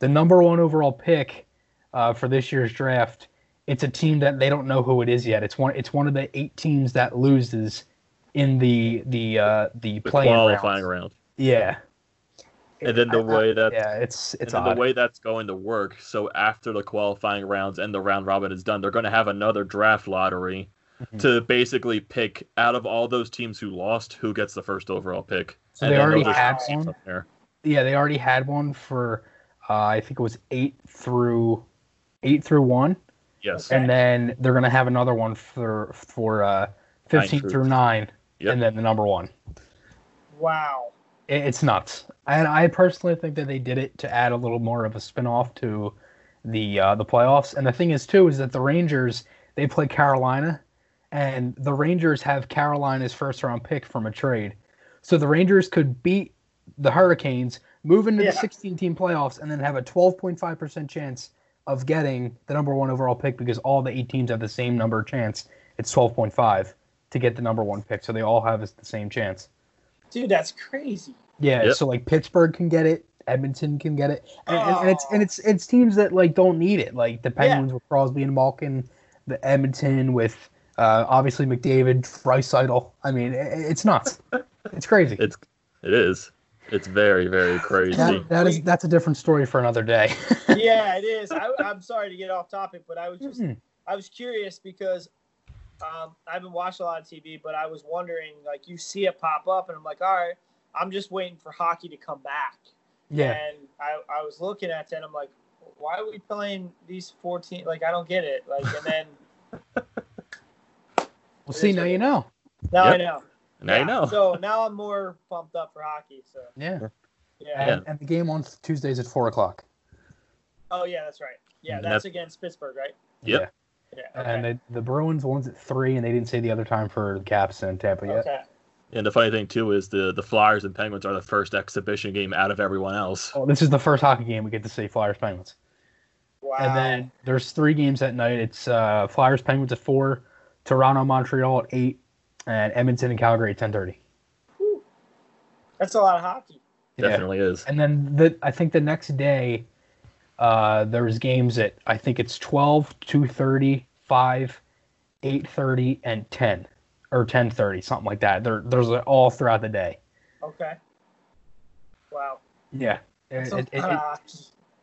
the number one overall pick uh, for this year's draft, it's a team that they don't know who it is yet. It's one. It's one of the eight teams that loses in the the uh, the The playing qualifying rounds. round. Yeah. And then the I- I- way that yeah, it's it's odd. the way that's going to work. So after the qualifying rounds and the round robin is done, they're going to have another draft lottery Mhm. to basically pick out of all those teams who lost who gets the first overall pick. So And they already had one. there. Yeah, they already had one for uh, I think it was eight through eight through one, Yes. And then they're gonna have another one for for uh, fifteen through- through nine, Yep. and then the number one. Wow. It, it's nuts. And I personally think that they did it to add a little more of a spin-off to the uh, the playoffs. And the thing is too is that the Rangers they play Carolina, and the Rangers have Carolina's first round pick from a trade, so the Rangers could beat the Hurricanes, move into Yeah. the 16 team playoffs, and then have a 12.5 percent chance of getting the number one overall pick because all the eight teams have the same number chance. It's 12.5 to get the number one pick, so they all have the same chance. Dude, that's crazy. Yeah, Yep. so like Pittsburgh can get it, Edmonton can get it, and, and, and it's Oh. and it's it's teams that like don't need it, like the Penguins with Crosby and Malkin, the Edmonton with uh, obviously McDavid, Draisaitl. I mean, it, it's nuts. <laughs> It's crazy. It's it is. It's very very crazy. That, that is that's a different story for another day. yeah, it is. <laughs> I, I'm sorry to get off topic, but I was just Mhm. I was curious because um, I haven't watched a lot of TV, but I was wondering like you see it pop up, and I'm like, all right, I'm just waiting for hockey to come back. yeah, And I, I was looking at that, and I'm like, why are we playing these 14? Like I don't get it. Like and then <laughs> well, see now you know. now I know. Now you know. So now I'm more pumped up for hockey. So Yeah, yeah. and, and the game on Tuesdays at four o'clock. Oh yeah, that's right. Yeah, that's that's- against Pittsburgh, right? Yep. Yeah. Yeah. Okay. And the, the Bruins one's at three, and they didn't say the other time for the Caps and Tampa yet. okay. And the funny thing too is the the Flyers and Penguins are the first exhibition game out of everyone else. Oh, this is the first hockey game we get to see Flyers Penguins. Wow. And then there's three games at night. It's uh, Flyers Penguins at four, Toronto Montreal at eight, and Edmonton and Calgary at ten thirty. That's a lot of hockey. Definitely is. And then the I think the next day, uh, there's games at I think it's 12, 2.30, 5, 8.30, and ten, or ten thirty, something like that. There, there's all throughout the day. Okay. Wow. Yeah. That's It- a it- it- lot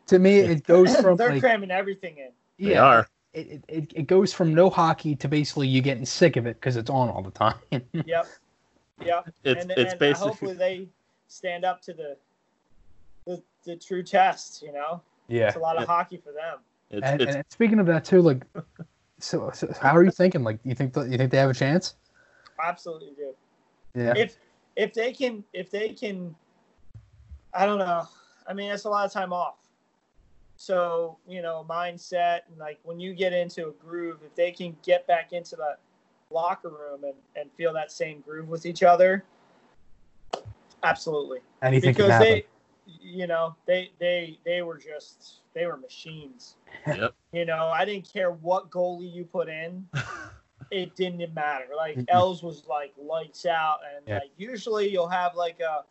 to me, it <laughs> goes from They're like, cramming everything in. They yeah, are. It, it, it, it goes from no hockey to basically you getting sick of it because it's on all the time. <laughs> Yep. Yep. It's and, it's and basically hopefully they stand up to the the, the true test. You know, yeah. it's a lot of Yep. hockey for them. it's, And, it's and speaking of that too, like, so, so how are you thinking? Like, you think that you think they have a chance? Absolutely do. Yeah. If if they can if they can, I don't know. I mean, that's a lot of time off. So you know, mindset and like when you get into a groove, if they can get back into that locker room and, and feel that same groove with each other, absolutely. Anything can because happen. they, you know, they they they were just they were machines. Yep. <laughs> You know, I didn't care what goalie you put in. <laughs> it didn't matter. Like. Els was like lights out, and Yeah. like usually you'll have like a,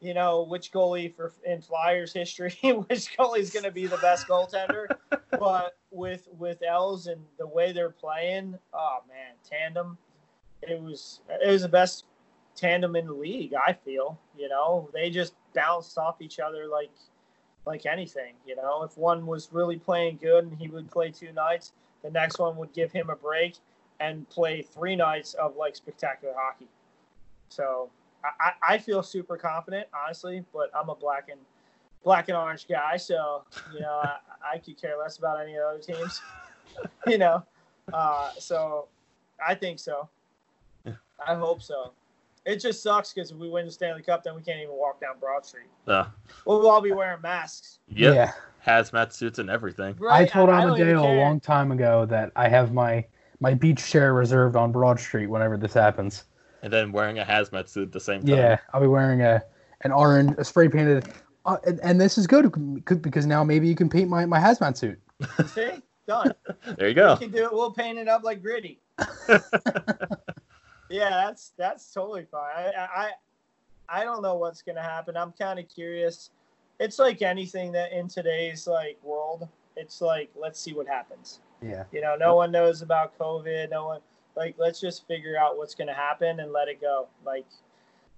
you know, which goalie for in Flyers history, <laughs> which goalie is going to be the best goaltender. but with with Els and the way they're playing, oh man, tandem, it was it was the best tandem in the league. I feel, you know, they just bounced off each other like like anything. You know, if one was really playing good and he would play two nights, the next one would give him a break and play three nights of like spectacular hockey. So I, I feel super confident, honestly, but I'm a black and black and orange guy, so you know I, I could care less about any other teams. <laughs> you know, uh, so I think so. I hope so. It just sucks because if we win the Stanley Cup, then we can't even walk down Broad Street. Uh, We'll all be wearing masks. yep. Yeah. Hazmat suits and everything. I told don't Amadeo a long time ago that I have my my beach chair reserved on Broad Street whenever this happens. And then wearing a hazmat suit at the same time. Yeah, I'll be wearing a an orange, a spray painted, uh, and, and this is good because now maybe you can paint my, my hazmat suit. See, done. <laughs> There you We go. can do it. We'll paint it up like gritty. <laughs> yeah, that's that's totally fine. I I I don't know what's gonna happen. I'm kind of curious. It's like anything that in today's like world, it's like let's see what happens. Yeah, You know, no one knows about COVID. No one like let's just figure out what's gonna happen and let it go. Like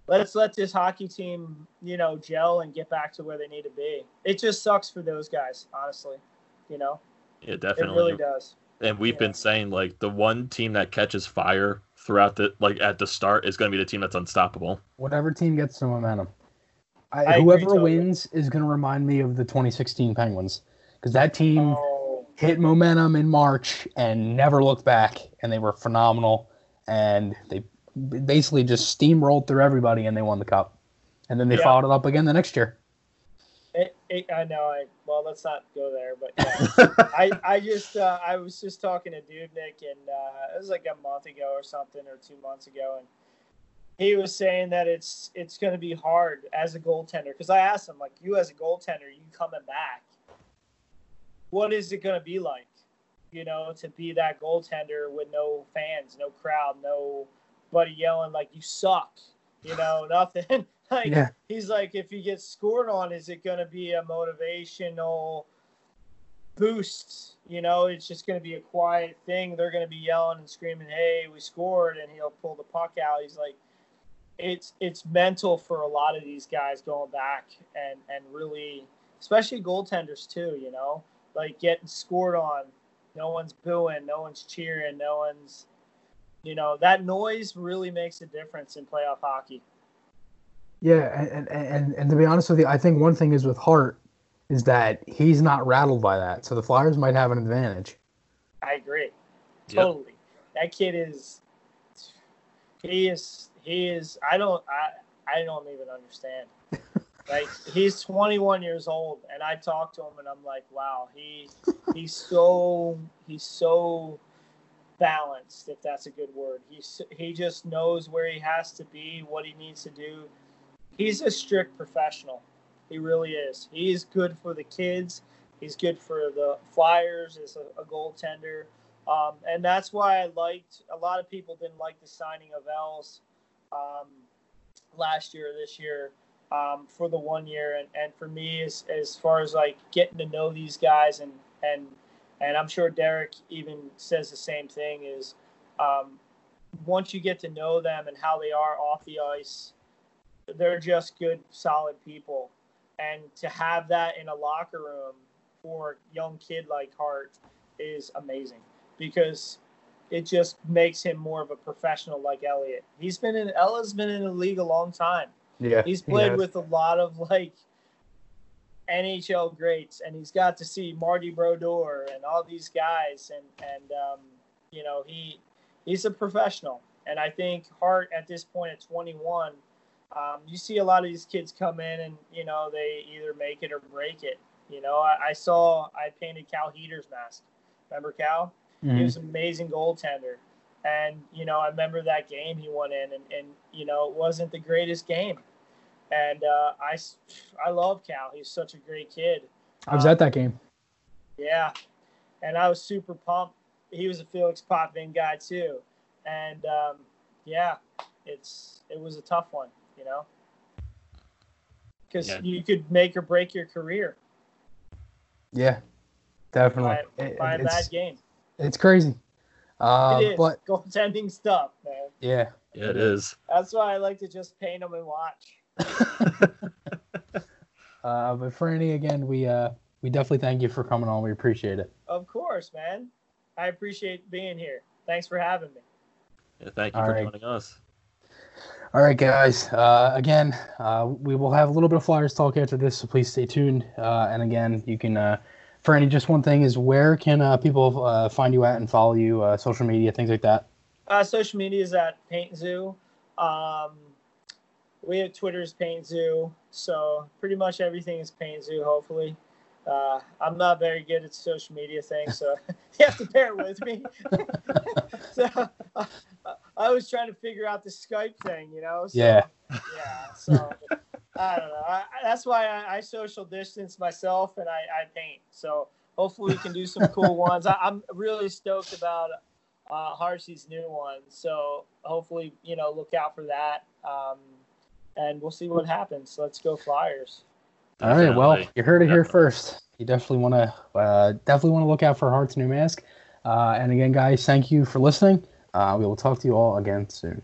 let's let this hockey team, you know, gel and get back to where they need to be. It just sucks for those guys, honestly. You know, Yeah, definitely. it definitely. really does. And we've Yeah. been saying like the one team that catches fire throughout the like at the start is going to be the team that's unstoppable. whatever team gets some momentum. I, I agree whoever totally. wins is going to remind me of the 2016 Penguins because that team Oh, hit momentum in March and never looked back, and they were phenomenal. And they basically just steamrolled through everybody, and they won the cup. And then they Yeah. followed it up again the next year. I know. I well, let's not go there. But yeah, <laughs> I I just uh, I was just talking to Dudnik, and uh, it was like a month ago or something, or two months ago, and he was saying that it's it's going to be hard as a goaltender because I asked him like, you as a goaltender, you coming back, what is it going to be like? You know, to be that goaltender with no fans, no crowd, nobody yelling like you suck. You know, <laughs> nothing. <laughs> like Yeah. he's like, if he gets scored on, is it going to be a motivational boost? You know, it's just going to be a quiet thing. They're going to be yelling and screaming, "Hey, we scored!" and he'll pull the puck out. He's like, it's it's mental for a lot of these guys going back and and really, especially goaltenders too. You know, like getting scored on, no one's booing, no one's cheering, no one's, you know, that noise really makes a difference in playoff hockey. Yeah, and, and, and, and to be honest with you, I think one thing is with Hart is that he's not rattled by that. So the Flyers might have an advantage. I agree. Yep. Totally. That kid is he is he is I don't I I don't even understand. <laughs> like he's 21 years old and I talk to him and I'm like, wow, he <laughs> he's so he's so balanced if that's a good word. He's he just knows where he has to be, what he needs to do. He's a strict professional. He really is. He's good for the kids. He's good for the Flyers as a, a goaltender. Um, and that's why I liked a lot of people didn't like the signing of Els um, last year, this year um, for the one year. And, and for me, as, as far as like getting to know these guys and, and, and I'm sure Derek even says the same thing is um, once you get to know them and how they are off the ice, they're just good, solid people. And to have that in a locker room for a young kid like Hart is amazing because it just makes him more of a professional like Elliot. He's been in Ella's been in the league a long time. Yeah, He's played with a lot of like NHL greats, and he's got to see Marty Brodeur and all these guys, and and um, you know he he's a professional, and I think Hart at this point at 21, um, you see a lot of these kids come in and you know they either make it or break it. You know, I, I saw I painted Cal Heeter's mask. Remember Cal? He Mhm. was an amazing goaltender. And, you know, I remember that game he went in, and, and you know, it wasn't the greatest game. And uh, I, I love Cal. He's such a great kid. I was at that game. Yeah, and I was super pumped. He was a Felix Potvin guy too, and um, yeah, it's it was a tough one, you know, because Yeah. you could make or break your career Yeah, definitely. by, It- by a it's, bad game. it's crazy. Uh, it is but <laughs> goaltending stuff, man. yeah, Yeah, it is. That's why I like to just paint them and watch. <laughs> uh, but Franny, again, we uh, we definitely thank you for coming on. We appreciate it. Of course, man. I appreciate being here. Thanks for having me. Yeah, thank you All for right. joining us. All right, guys. Uh, again, uh, we will have a little bit of Flyers talk after this, so please stay tuned. Uh, and again, you can, uh, any just one thing is where can uh, people uh, find you at and follow you, social media, things like that? Social media is at Paint Zoo. Um, we have Twitter's Paint Zoo, so pretty much everything is Paint Zoo. Hopefully, I'm not very good at social media things, so <laughs> you have to bear with me. <laughs> so I was trying to figure out the Skype thing, you know. So, Yeah. Yeah. So I don't know. I, I- that's why I, I social distance myself and I, I paint. So hopefully we can do some cool <laughs> ones. I, I'm really stoked about uh, Hartsy's new one. So hopefully, you know, look out for that. Um, and we'll see what happens. Let's go Flyers. All right. Well, you heard it here Definitely. first. You definitely want to uh, definitely want to look out for Hart's new mask. Uh, and again, guys, thank you for listening. Uh, we will talk to you all again soon.